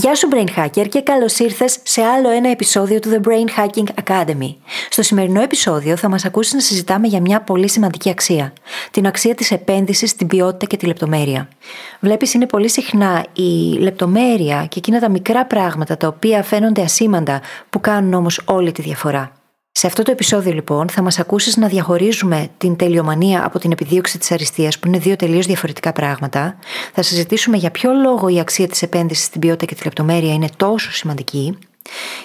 Γεια σου Brain Hacker και καλώς ήρθες σε άλλο ένα επεισόδιο του The Brain Hacking Academy. Στο σημερινό επεισόδιο θα μας ακούσεις να συζητάμε για μια πολύ σημαντική αξία. Την αξία της επένδυσης στην ποιότητα και τη λεπτομέρεια. Βλέπεις είναι πολύ συχνά η λεπτομέρεια και εκείνα τα μικρά πράγματα τα οποία φαίνονται ασήμαντα που κάνουν όμως όλη τη διαφορά. Σε αυτό το επεισόδιο, λοιπόν, θα μας ακούσεις να διαχωρίζουμε την τελειομανία από την επιδίωξη της αριστείας, που είναι δύο τελείως διαφορετικά πράγματα. Θα συζητήσουμε για ποιο λόγο η αξία της επένδυσης στην ποιότητα και τη λεπτομέρεια είναι τόσο σημαντική.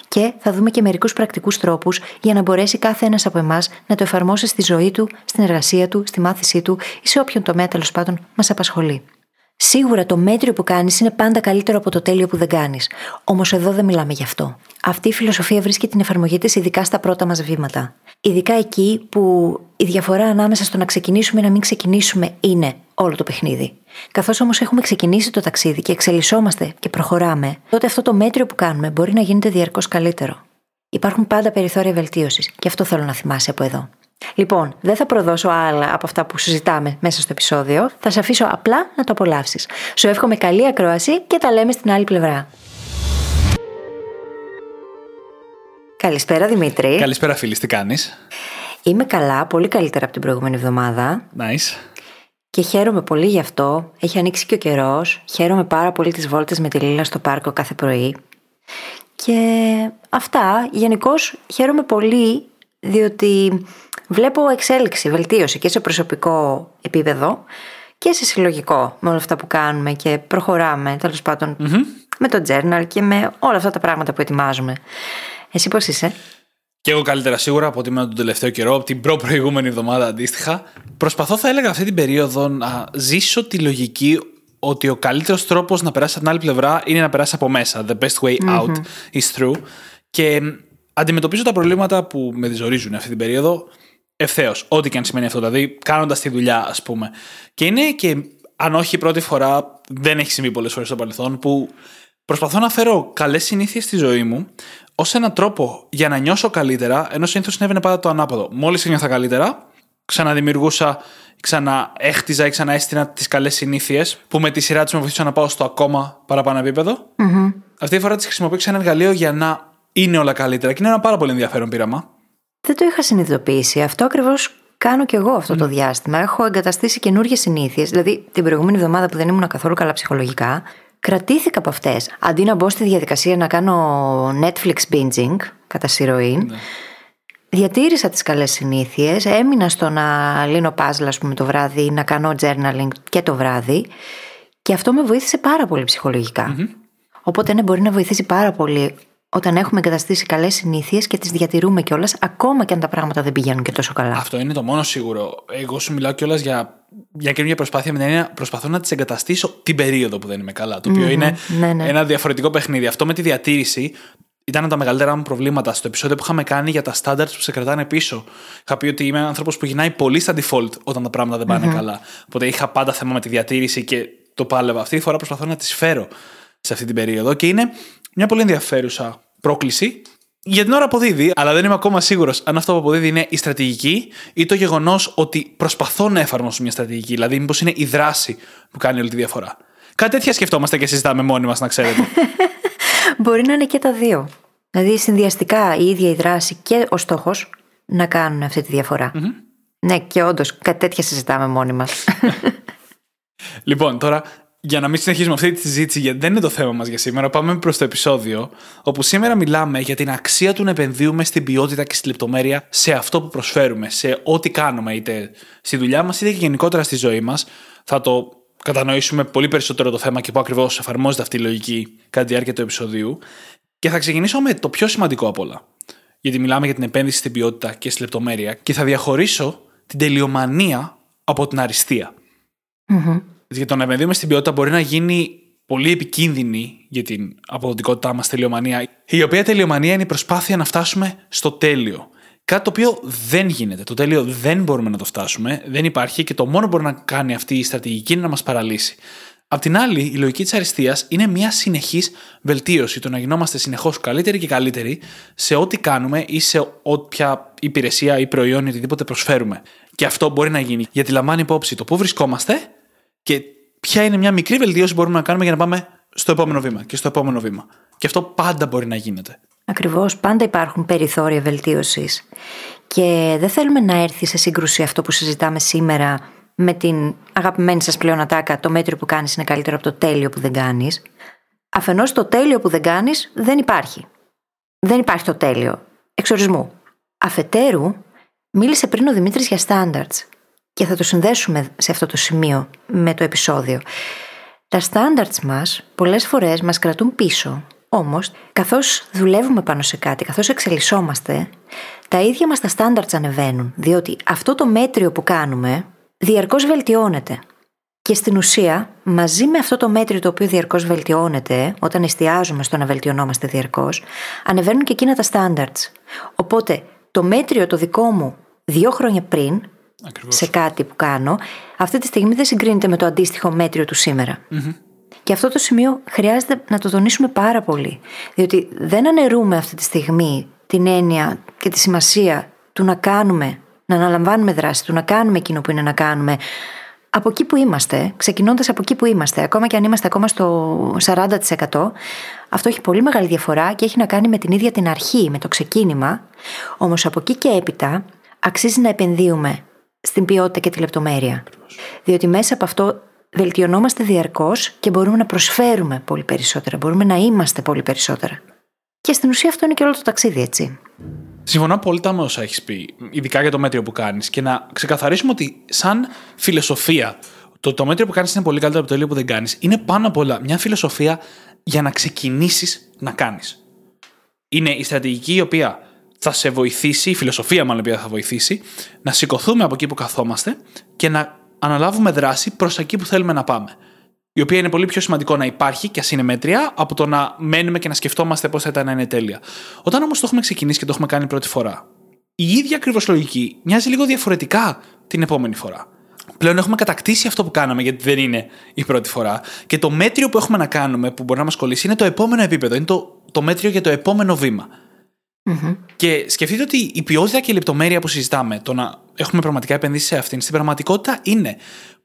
Και θα δούμε και μερικούς πρακτικούς τρόπους για να μπορέσει κάθε ένας από εμάς να το εφαρμόσει στη ζωή του, στην εργασία του, στη μάθησή του ή σε όποιον τομέα τέλο πάντων μας απασχολεί. Σίγουρα το μέτριο που κάνεις είναι πάντα καλύτερο από το τέλειο που δεν κάνεις. Όμως εδώ δεν μιλάμε γι' αυτό. Αυτή η φιλοσοφία βρίσκει την εφαρμογή της ειδικά στα πρώτα μας βήματα. Ειδικά εκεί που η διαφορά ανάμεσα στο να ξεκινήσουμε ή να μην ξεκινήσουμε είναι όλο το παιχνίδι. Καθώς όμως έχουμε ξεκινήσει το ταξίδι και εξελισσόμαστε και προχωράμε, τότε αυτό το μέτριο που κάνουμε μπορεί να γίνεται διαρκώς καλύτερο. Υπάρχουν πάντα περιθώρια βελτίωσης και αυτό θέλω να θυμάσαι από εδώ. Λοιπόν, δεν θα προδώσω άλλα από αυτά που συζητάμε μέσα στο επεισόδιο. Θα σε αφήσω απλά να το απολαύσεις. Σου εύχομαι καλή ακρόαση και τα λέμε στην άλλη πλευρά. Καλησπέρα Δημήτρη. Καλησπέρα φίλη, τι κάνεις; Είμαι καλά, πολύ καλύτερα από την προηγούμενη εβδομάδα. Nice. Και χαίρομαι πολύ γι' αυτό. Έχει ανοίξει και ο καιρός. Χαίρομαι πάρα πολύ τις βόλτες με τη Λίλα στο πάρκο κάθε πρωί. Και αυτά. Γενικώς χαίρομαι πολύ διότι βλέπω εξέλιξη, βελτίωση και σε προσωπικό επίπεδο και σε συλλογικό με όλα αυτά που κάνουμε και προχωράμε τέλος με το journal και με όλα αυτά τα πράγματα που ετοιμάζουμε. Εσύ πώς είσαι; Και εγώ καλύτερα σίγουρα από ότι ήμουν τον τελευταίο καιρό, από την προ-προηγούμενη εβδομάδα αντίστοιχα. Προσπαθώ, θα έλεγα, αυτή την περίοδο να ζήσω τη λογική ότι ο καλύτερος τρόπος να περάσει από την άλλη πλευρά είναι να περάσει από μέσα. The best way out is through. Και αντιμετωπίζω τα προβλήματα που με διζορίζουν αυτή την περίοδο ευθέως. Ό,τι και αν σημαίνει αυτό. Δηλαδή, κάνοντας τη δουλειά, ας πούμε. Και είναι και, αν όχι η πρώτη φορά, δεν έχει συμβεί πολλές φορές στο παρελθόν, που προσπαθώ να φέρω καλές συνήθειες στη ζωή μου ως έναν τρόπο για να νιώσω καλύτερα, ενώ συνήθως συνέβαινε πάντα το ανάποδο. Μόλις νιώθα καλύτερα, ξαναδημιουργούσα, ξαναέχτιζα ή ξαναέστηνα τις καλές συνήθειες που με τη σειρά τους με βοηθούσαν να πάω στο ακόμα παραπάνω επίπεδο. Mm-hmm. Αυτή τη φορά τις χρησιμοποίησα ένα εργαλείο για να είναι όλα καλύτερα και είναι ένα πάρα πολύ ενδιαφέρον πείραμα. Δεν το είχα συνειδητοποιήσει. Αυτό ακριβώς κάνω κι εγώ αυτό το διάστημα. Έχω εγκαταστήσει καινούργιες συνήθειες. Δηλαδή, την προηγούμενη εβδομάδα που δεν ήμουν καθόλου καλά ψυχολογικά, κρατήθηκα από αυτές. Αντί να μπω στη διαδικασία να κάνω Netflix binging κατά συρροή, ναι. διατήρησα τις καλές συνήθειες. Έμεινα στο να λύνω πάζλα, ας πούμε, το βράδυ, να κάνω journaling και το βράδυ. Και αυτό με βοήθησε πάρα πολύ Οπότε ναι, μπορεί να βοηθήσει πάρα πολύ όταν έχουμε εγκαταστήσει καλές συνήθειες και τις διατηρούμε κιόλας, ακόμα και αν τα πράγματα δεν πηγαίνουν και τόσο καλά. Αυτό είναι το μόνο σίγουρο. Εγώ σου μιλάω κιόλας για μια καινούργια προσπάθεια με την έννοια προσπαθώ να τις εγκαταστήσω την περίοδο που δεν είμαι καλά. Το οποιο είναι ναι, ναι. ένα διαφορετικό παιχνίδι. Αυτό με τη διατήρηση ήταν τα μεγαλύτερα μου προβλήματα. Στο επεισόδιο που είχαμε κάνει για τα standards που σε κρατάνε πίσω, είχα πει ότι είμαι ένα άνθρωπος που γυρνάει πολύ στα default όταν τα πράγματα δεν πάνε καλά. Οπότε είχα πάντα θέμα με τη διατήρηση και το πάλευα. Αυτή τη φορά προσπαθώ να τις φέρω σε αυτή την περίοδο και είναι μια πολύ ενδιαφέρουσα πρόκληση. Για την ώρα αποδίδει, αλλά δεν είμαι ακόμα σίγουρος αν αυτό που αποδίδει είναι η στρατηγική ή το γεγονός ότι προσπαθώ να εφαρμόσω μια στρατηγική. Δηλαδή, μήπως είναι η δράση που κάνει όλη τη διαφορά. Κάτι τέτοια σκεφτόμαστε και συζητάμε μόνοι μας, να ξέρετε. Μπορεί να είναι και τα δύο. Δηλαδή, συνδυαστικά η ίδια η δράση και ο στόχος να κάνουν αυτή τη διαφορα Ναι, και όντως κάτι τέτοια συζητάμε μόνοι μας. λοιπόν, τώρα για να μην συνεχίσουμε αυτή τη συζήτηση, γιατί δεν είναι το θέμα μας για σήμερα, πάμε προς το επεισόδιο, όπου σήμερα μιλάμε για την αξία του να επενδύουμε στην ποιότητα και στη λεπτομέρεια σε αυτό που προσφέρουμε, σε ό,τι κάνουμε, είτε στη δουλειά μας, είτε και γενικότερα στη ζωή μας. Θα το κατανοήσουμε πολύ περισσότερο το θέμα και πώ ακριβώς εφαρμόζεται αυτή η λογική κατά τη διάρκεια του επεισοδίου. Και θα ξεκινήσω με το πιο σημαντικό απ' όλα. Γιατί μιλάμε για την επένδυση στην ποιότητα και στη λεπτομέρεια, και θα διαχωρίσω την τελειομανία από την αριστεια για το να επενδύουμε στην ποιότητα μπορεί να γίνει πολύ επικίνδυνη για την αποδοτικότητά μας τελειομανία, η οποία τελειομανία είναι η προσπάθεια να φτάσουμε στο τέλειο. Κάτι το οποίο δεν γίνεται. Το τέλειο δεν μπορούμε να το φτάσουμε, δεν υπάρχει και το μόνο που μπορεί να κάνει αυτή η στρατηγική είναι να μας παραλύσει. Απ' την άλλη, η λογική της αριστείας είναι μια συνεχής βελτίωση, το να γινόμαστε συνεχώς καλύτεροι και καλύτεροι σε ό,τι κάνουμε ή σε όποια υπηρεσία ή προϊόν ή οτιδήποτε προσφέρουμε. Και αυτό μπορεί να γίνει γιατί λαμβάνει υπόψη το πού βρισκόμαστε και ποια είναι μια μικρή βελτίωση που μπορούμε να κάνουμε για να πάμε στο επόμενο βήμα και στο επόμενο βήμα. Και αυτό πάντα μπορεί να γίνεται. Ακριβώς, πάντα υπάρχουν περιθώρια βελτίωσης. Και δεν θέλουμε να έρθει σε σύγκρουση αυτό που συζητάμε σήμερα με την αγαπημένη σας πλέον ατάκα: Το μέτριο που κάνεις είναι καλύτερο από το τέλειο που δεν κάνεις. Αφενός, το τέλειο που δεν κάνεις δεν υπάρχει. Δεν υπάρχει το τέλειο. Εξορισμού. Αφετέρου, μίλησε πριν ο Δημήτρης για standards. Και θα το συνδέσουμε σε αυτό το σημείο με το επεισόδιο. Τα standards μας πολλές φορές μας κρατούν πίσω. Όμως, καθώς δουλεύουμε πάνω σε κάτι, καθώς εξελισσόμαστε, τα ίδια μας τα standards ανεβαίνουν. Διότι αυτό το μέτριο που κάνουμε διαρκώς βελτιώνεται. Και στην ουσία, μαζί με αυτό το μέτριο το οποίο διαρκώς βελτιώνεται, όταν εστιάζουμε στο να βελτιωνόμαστε διαρκώς, ανεβαίνουν και εκείνα τα standards. Οπότε, το μέτριο το δικό μου δύο χρόνια πριν σε κάτι που κάνω, αυτή τη στιγμή δεν συγκρίνεται με το αντίστοιχο μέτριο του σημερα Και αυτό το σημείο χρειάζεται να το τονίσουμε πάρα πολύ. Διότι δεν αναιρούμε αυτή τη στιγμή την έννοια και τη σημασία του να κάνουμε, να αναλαμβάνουμε δράση, του να κάνουμε εκείνο που είναι να κάνουμε από εκεί που είμαστε, ξεκινώντας από εκεί που είμαστε, ακόμα και αν είμαστε ακόμα στο 40%, αυτό έχει πολύ μεγάλη διαφορά και έχει να κάνει με την ίδια την αρχή, με το ξεκίνημα. Όμως από εκεί και έπειτα αξίζει να επενδύουμε στην ποιότητα και τη λεπτομέρεια. Διότι μέσα από αυτό βελτιωνόμαστε διαρκώς και μπορούμε να προσφέρουμε πολύ περισσότερα. Μπορούμε να είμαστε πολύ περισσότερα. Και στην ουσία αυτό είναι και όλο το ταξίδι, έτσι. Συμφωνώ απόλυτα με όσα έχεις πει, ειδικά για το μέτριο που κάνεις. Και να ξεκαθαρίσουμε ότι, σαν φιλοσοφία, το, το μέτριο που κάνεις είναι πολύ καλύτερο από το τέλειο που δεν κάνεις. Είναι πάνω απ' όλα μια φιλοσοφία για να ξεκινήσεις να κάνεις. Είναι η στρατηγική η οποία θα σε βοηθήσει, η φιλοσοφία μάλλον οποία θα βοηθήσει, να σηκωθούμε από εκεί που καθόμαστε και να αναλάβουμε δράση προς εκεί που θέλουμε να πάμε. Η οποία είναι πολύ πιο σημαντικό να υπάρχει και ασυνεμέτρια από το να μένουμε και να σκεφτόμαστε πώς θα ήταν να είναι τέλεια. Όταν όμως το έχουμε ξεκινήσει και το έχουμε κάνει πρώτη φορά, η ίδια ακριβώς λογική μοιάζει λίγο διαφορετικά την επόμενη φορά. Πλέον έχουμε κατακτήσει αυτό που κάναμε, γιατί δεν είναι η πρώτη φορά. Και το μέτριο που έχουμε να κάνουμε, που μπορεί να μας κολλήσει, είναι το επόμενο επίπεδο. Είναι το, το μέτριο για το επόμενο βήμα. Mm-hmm. Και σκεφτείτε ότι η ποιότητα και η λεπτομέρεια που συζητάμε, το να έχουμε πραγματικά επενδύσει σε αυτήν, στην πραγματικότητα είναι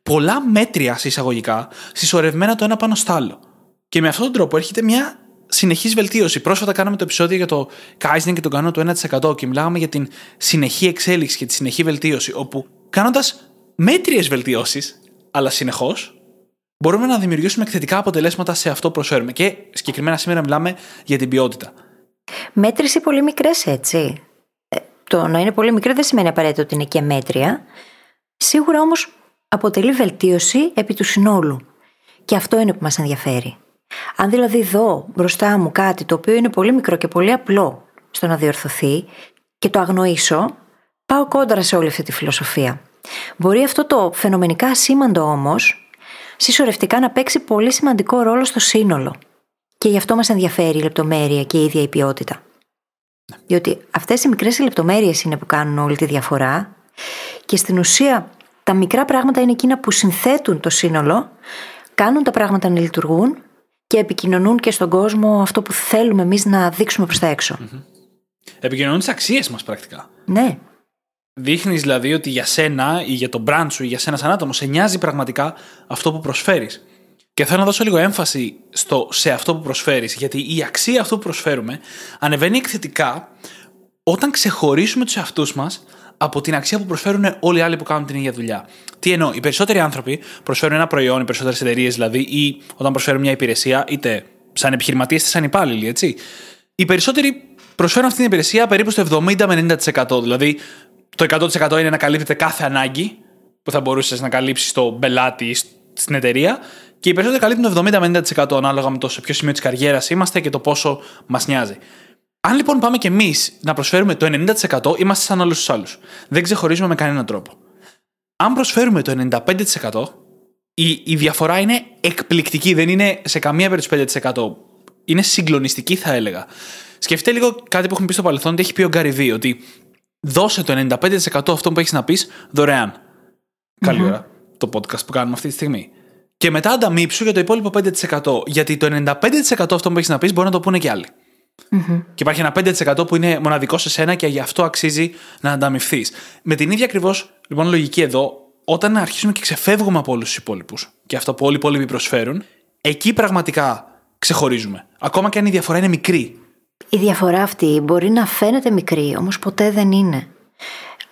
πολλά μέτρια σε εισαγωγικά, συσσωρευμένα το ένα πάνω στο άλλο. Και με αυτόν τον τρόπο έρχεται μια συνεχής βελτίωση. Πρόσφατα κάναμε το επεισόδιο για το Kaizen και τον κανόνα του 1% και μιλάγαμε για την συνεχή εξέλιξη και τη συνεχή βελτίωση, όπου κάνοντας μέτριες βελτιώσεις, αλλά συνεχώς, μπορούμε να δημιουργήσουμε εκθετικά αποτελέσματα σε αυτό που προσφέρουμε. Και συγκεκριμένα σήμερα μιλάμε για την ποιότητα. Μέτρηση πολύ μικρές, έτσι. Ε, το να είναι πολύ μικρό δεν σημαίνει απαραίτητα ότι είναι και μέτρια. Σίγουρα όμως αποτελεί βελτίωση επί του συνόλου. Και αυτό είναι που μας ενδιαφέρει. Αν δηλαδή δω μπροστά μου κάτι το οποίο είναι πολύ μικρό και πολύ απλό στο να διορθωθεί και το αγνοήσω, πάω κόντρα σε όλη αυτή τη φιλοσοφία. Μπορεί αυτό το φαινομενικά σήμαντο όμως συσσωρευτικά να παίξει πολύ σημαντικό ρόλο στο σύνολο. Και γι' αυτό μας ενδιαφέρει η λεπτομέρεια και η ίδια η ποιότητα. Διότι αυτές οι μικρές λεπτομέρειες είναι που κάνουν όλη τη διαφορά και στην ουσία τα μικρά πράγματα είναι εκείνα που συνθέτουν το σύνολο, κάνουν τα πράγματα να λειτουργούν και επικοινωνούν και στον κόσμο αυτό που θέλουμε εμείς να δείξουμε προς τα έξω. Mm-hmm. Επικοινωνούν τις αξίες μας πρακτικά. Ναι. Δείχνεις δηλαδή ότι για σένα ή για τον brand σου ή για σένα σαν άτομο σε νοιάζει πραγματικά αυτό που προσφέρεις. Και θέλω να δώσω λίγο έμφαση στο, σε αυτό που προσφέρεις, γιατί η αξία αυτού που προσφέρουμε ανεβαίνει εκθετικά όταν ξεχωρίσουμε τους εαυτούς μας από την αξία που προσφέρουν όλοι οι άλλοι που κάνουν την ίδια δουλειά. Τι εννοώ, οι περισσότεροι άνθρωποι προσφέρουν ένα προϊόν, οι περισσότερες εταιρείες δηλαδή, ή όταν προσφέρουν μια υπηρεσία, είτε σαν επιχειρηματίες είτε σαν υπάλληλοι, έτσι. Οι περισσότεροι προσφέρουν αυτή την υπηρεσία περίπου στο 70 με 90%. Δηλαδή, το 100% είναι να καλύπτεται κάθε ανάγκη που θα μπορούσες να καλύψεις στο πελάτη ή στην εταιρεία και οι περισσότεροι καλύπτουν το 70-50% ανάλογα με το σε ποιο σημείο της καριέρας είμαστε και το πόσο μας νοιάζει. Αν λοιπόν πάμε κι εμείς να προσφέρουμε το 90%, είμαστε σαν όλου τους άλλους. Δεν ξεχωρίζουμε με κανέναν τρόπο. Αν προσφέρουμε το 95%, η, η διαφορά είναι εκπληκτική. Δεν είναι σε καμία περίπτωση 5%. Είναι συγκλονιστική, θα έλεγα. Σκεφτείτε λίγο κάτι που έχουμε πει στο παρελθόν ότι έχει πει ο Γκαριβί, ότι δώσε το 95% αυτό που έχεις να πεις δωρεάν. Καλή ώρα το podcast που κάνουμε αυτή τη στιγμή. Και μετά ανταμείψου για το υπόλοιπο 5%. Γιατί το 95% αυτό που έχεις να πεις μπορεί να το πούνε και άλλοι. Και υπάρχει ένα 5% που είναι μοναδικό σε σένα και γι' αυτό αξίζει να ανταμυφθείς. Με την ίδια ακριβώς λοιπόν λογική εδώ, όταν αρχίσουμε και ξεφεύγουμε από όλους τους υπόλοιπους και αυτό που όλοι οι υπόλοιποι προσφέρουν, εκεί πραγματικά ξεχωρίζουμε. Ακόμα και αν η διαφορά είναι μικρή. Η διαφορά αυτή μπορεί να φαίνεται μικρή, όμως ποτέ δεν είναι.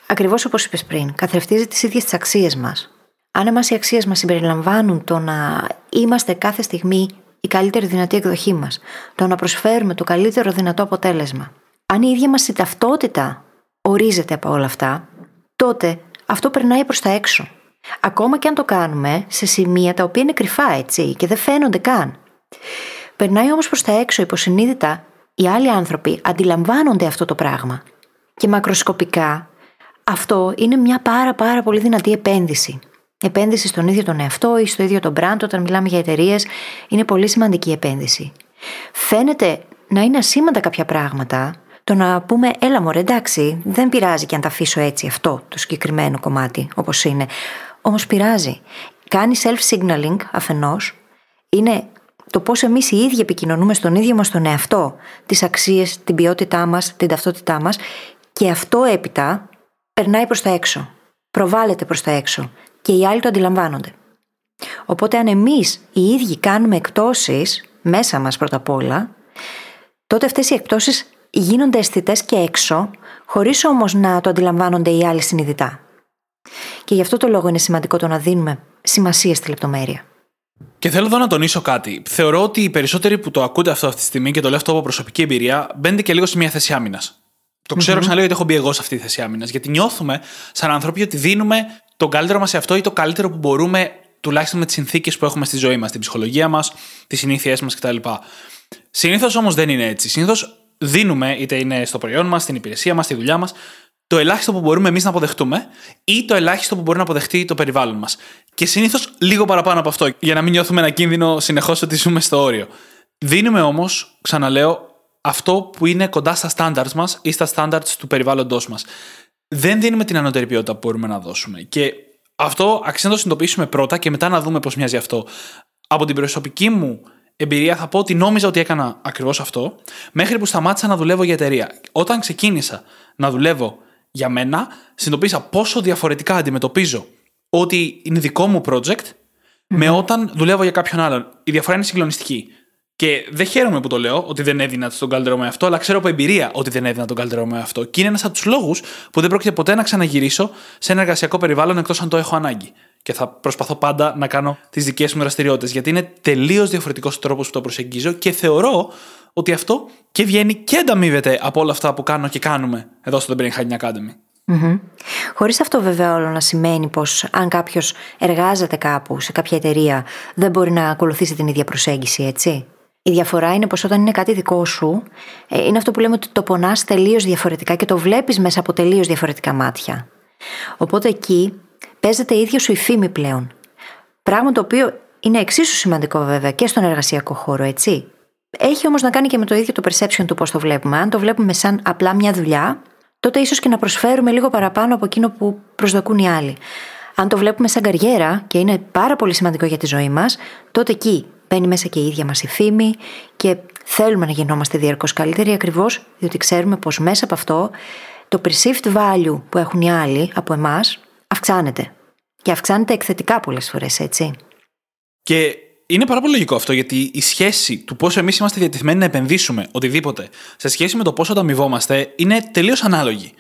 Ακριβώς όπως είπες πριν, καθρεφτίζει τις ίδιες τις αξίες μας. Αν εμάς οι αξίες μας συμπεριλαμβάνουν το να είμαστε κάθε στιγμή η καλύτερη δυνατή εκδοχή μας, το να προσφέρουμε το καλύτερο δυνατό αποτέλεσμα. Αν η ίδια μας η ταυτότητα ορίζεται από όλα αυτά, τότε αυτό περνάει προς τα έξω. Ακόμα και αν το κάνουμε σε σημεία τα οποία είναι κρυφά έτσι και δεν φαίνονται καν. Περνάει όμως προς τα έξω υποσυνείδητα, οι άλλοι άνθρωποι αντιλαμβάνονται αυτό το πράγμα. Και μακροσκοπικά αυτό είναι μια πάρα πάρα πολύ δυνατή επένδυση. Επένδυση στον ίδιο τον εαυτό ή στο ίδιο τον brand, όταν μιλάμε για εταιρείες, είναι πολύ σημαντική επένδυση. Φαίνεται να είναι ασήμαντα κάποια πράγματα, το να πούμε, έλα μωρέ, εντάξει, δεν πειράζει και αν τα αφήσω έτσι αυτό, το συγκεκριμένο κομμάτι, όπως είναι. Όμως πειράζει. Κάνει self-signaling αφενός, είναι το πώς εμείς οι ίδιοι επικοινωνούμε στον ίδιο μας τον εαυτό, τις αξίες, την ποιότητά μας, την ταυτότητά μας, και αυτό έπειτα περνάει προς τα έξω. Προβάλλεται προς τα έξο και οι άλλοι το αντιλαμβάνονται. Οπότε, αν εμείς οι ίδιοι κάνουμε εκπτώσεις μέσα μας πρώτα απ' όλα, τότε αυτές οι εκπτώσεις γίνονται αισθητές και έξω, χωρίς όμως να το αντιλαμβάνονται οι άλλοι συνειδητά. Και γι' αυτό το λόγο είναι σημαντικό το να δίνουμε σημασία στη λεπτομέρεια. Και θέλω εδώ να τονίσω κάτι. Θεωρώ ότι οι περισσότεροι που το ακούτε αυτό αυτή τη στιγμή και το λέω αυτό από προσωπική εμπειρία, μπαίνετε και λίγο σε μια θέση άμυνας. Το ξέρω mm-hmm. ξαναλέω γιατί έχω μπει εγώ σε αυτή τη θέση άμυνας. Γιατί νιώθουμε σαν άνθρωποι ότι δίνουμε το καλύτερο μας σε αυτό ή το καλύτερο που μπορούμε, τουλάχιστον με τις συνθήκες που έχουμε στη ζωή μας, την ψυχολογία μας, τις συνήθειές μας κτλ. Συνήθως όμως δεν είναι έτσι. Συνήθως δίνουμε, είτε είναι στο προϊόν μας, στην υπηρεσία μας, στη δουλειά μας, το ελάχιστο που μπορούμε εμείς να αποδεχτούμε ή το ελάχιστο που μπορεί να αποδεχτεί το περιβάλλον μας. Και συνήθως λίγο παραπάνω από αυτό, για να μην νιώθουμε ένα κίνδυνο συνεχώς ότι ζούμε στο όριο. Δίνουμε όμως, ξαναλέω, αυτό που είναι κοντά στα standards μας ή στα standards του περιβάλλοντός μας. Δεν δίνουμε την ανώτερη ποιότητα που μπορούμε να δώσουμε. Και αυτό αξίζει να το συνειδητοποιήσουμε πρώτα και μετά να δούμε πώς μοιάζει αυτό. Από την προσωπική μου εμπειρία θα πω ότι νόμιζα ότι έκανα ακριβώς αυτό, μέχρι που σταμάτησα να δουλεύω για εταιρεία. Όταν ξεκίνησα να δουλεύω για μένα, συνειδητοποίησα πόσο διαφορετικά αντιμετωπίζω ότι είναι δικό μου project με όταν δουλεύω για κάποιον άλλον. Η διαφορά είναι συγκλονιστική. Και δεν χαίρομαι που το λέω ότι δεν έδινα τον καλύτερο με αυτό, αλλά ξέρω από εμπειρία ότι δεν έδινα τον καλύτερο με αυτό. Και είναι ένας από τους λόγους που δεν πρόκειται ποτέ να ξαναγυρίσω σε ένα εργασιακό περιβάλλον εκτός αν το έχω ανάγκη. Και θα προσπαθώ πάντα να κάνω τις δικές μου δραστηριότητες, γιατί είναι τελείως διαφορετικός τρόπος που το προσεγγίζω και θεωρώ ότι αυτό και βγαίνει και ανταμείβεται από όλα αυτά που κάνω και κάνουμε εδώ στο The Brain Hacking Academy. Mm-hmm. Χωρίς αυτό βέβαια όλο να σημαίνει πως αν κάποιος εργάζεται κάπου σε κάποια εταιρεία δεν μπορεί να ακολουθήσει την ίδια προσέγγιση, έτσι; Η διαφορά είναι πως όταν είναι κάτι δικό σου, ε, είναι αυτό που λέμε ότι το πονάς τελείως διαφορετικά και το βλέπεις μέσα από τελείως διαφορετικά μάτια. Οπότε εκεί παίζεται η ίδια σου η φήμη πλέον. Πράγμα το οποίο είναι εξίσου σημαντικό βέβαια και στον εργασιακό χώρο, έτσι. Έχει όμως να κάνει και με το ίδιο το perception του πώς το βλέπουμε. Αν το βλέπουμε σαν απλά μια δουλειά, τότε ίσως και να προσφέρουμε λίγο παραπάνω από εκείνο που προσδοκούν οι άλλοι. Αν το βλέπουμε σαν καριέρα και είναι πάρα πολύ σημαντικό για τη ζωή μας, τότε εκεί μπαίνει μέσα και η ίδια μας η φήμη και θέλουμε να γινόμαστε διαρκώς καλύτεροι ακριβώς διότι ξέρουμε πως μέσα από αυτό το perceived value που έχουν οι άλλοι από εμάς αυξάνεται. Και αυξάνεται εκθετικά πολλές φορές, έτσι. Και είναι πάρα πολύ λογικό αυτό, γιατί η σχέση του πόσο εμείς είμαστε διατεθειμένοι να επενδύσουμε οτιδήποτε σε σχέση με το πόσο ανταμοιβόμαστε είναι τελείως ανάλογη.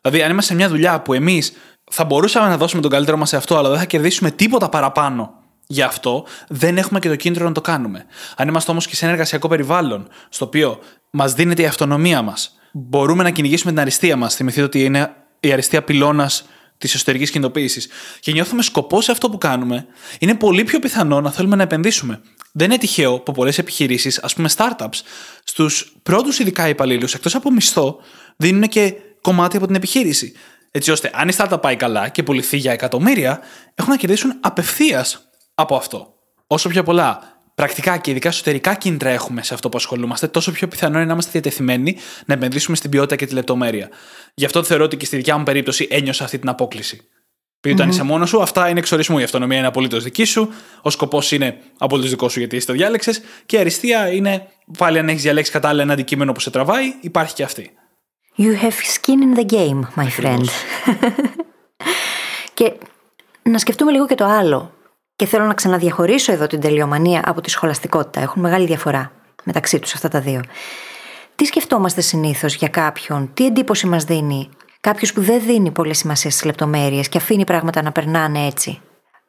Δηλαδή, αν είμαστε σε μια δουλειά που εμείς θα μπορούσαμε να δώσουμε τον καλύτερο μας σε αυτό, αλλά δεν θα κερδίσουμε τίποτα παραπάνω για αυτό, δεν έχουμε και το κίνητρο να το κάνουμε. Αν είμαστε όμως και σε ένα εργασιακό περιβάλλον, στο οποίο μας δίνεται η αυτονομία μας, μπορούμε να κυνηγήσουμε την αριστεία μας. Θυμηθείτε ότι είναι η αριστεία πυλώνας της εσωτερικής κινητοποίησης. Και νιώθουμε σκοπός σε αυτό που κάνουμε, είναι πολύ πιο πιθανό να θέλουμε να επενδύσουμε. Δεν είναι τυχαίο που πολλές επιχειρήσεις, ας πούμε startups, στους πρώτους ειδικά υπαλλήλους, εκτός από μισθό, δίνουν και κομμάτι από την επιχείρηση. Έτσι ώστε, αν η startup πάει καλά και πουληθεί για εκατομμύρια, έχουν να κερδίσουν απευθείας από αυτό. Όσο πιο πολλά πρακτικά και ειδικά εσωτερικά κίνητρα έχουμε σε αυτό που ασχολούμαστε, τόσο πιο πιθανό είναι να είμαστε διατεθειμένοι να επενδύσουμε στην ποιότητα και τη λεπτομέρεια. Γι' αυτό θεωρώ ότι και στη δικιά μου περίπτωση ένιωσα αυτή την απόκληση. Επειδή όταν είσαι μόνος σου, αυτά είναι εξορισμού. Η αυτονομία είναι απολύτως δική σου. Ο σκοπός είναι απολύτως δικός σου γιατί εσύ το διάλεξες. Και η αριστεία είναι πάλι αν έχεις διαλέξει κατάλληλα ένα αντικείμενο που σε τραβάει, υπάρχει και αυτή. You have skin in the game, my friend. και να σκεφτούμε λίγο και το άλλο. Και θέλω να ξαναδιαχωρίσω εδώ την τελειομανία από τη σχολαστικότητα. Έχουν μεγάλη διαφορά μεταξύ τους αυτά τα δύο. Τι σκεφτόμαστε συνήθως για κάποιον, τι εντύπωση μας δίνει κάποιος που δεν δίνει πολύ σημασία στις λεπτομέρειες και αφήνει πράγματα να περνάνε έτσι;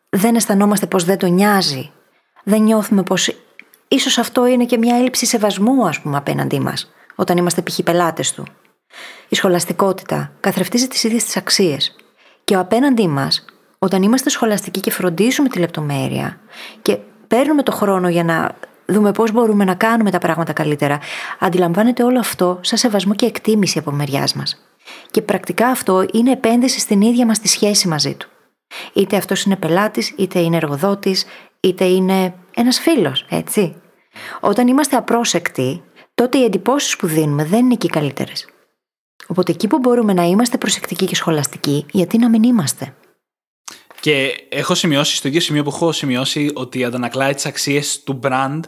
Δεν αισθανόμαστε πως δεν τον νοιάζει; Δεν νιώθουμε πως ίσως αυτό είναι και μια έλλειψη σεβασμού, ας πούμε, απέναντί μας, όταν είμαστε π.χ. πελάτες του; Η σχολαστικότητα καθρεφτίζει τις ίδιες τις αξίες. Και ο απέναντί μας, όταν είμαστε σχολαστικοί και φροντίζουμε τη λεπτομέρεια και παίρνουμε το χρόνο για να δούμε πώς μπορούμε να κάνουμε τα πράγματα καλύτερα, αντιλαμβάνεται όλο αυτό σαν σεβασμό και εκτίμηση από μεριάς μας. Και πρακτικά αυτό είναι επένδυση στην ίδια μας τη σχέση μαζί του. Είτε αυτός είναι πελάτης, είτε είναι εργοδότης, είτε είναι ένας φίλος, έτσι. Όταν είμαστε απρόσεκτοι, τότε οι εντυπώσεις που δίνουμε δεν είναι και οι καλύτερες. Οπότε εκεί που μπορούμε να είμαστε προσεκτικοί και σχολαστικοί, γιατί να μην είμαστε. Και έχω σημειώσει στο ίδιο σημείο που έχω σημειώσει ότι αντανακλάει τι αξίε του brand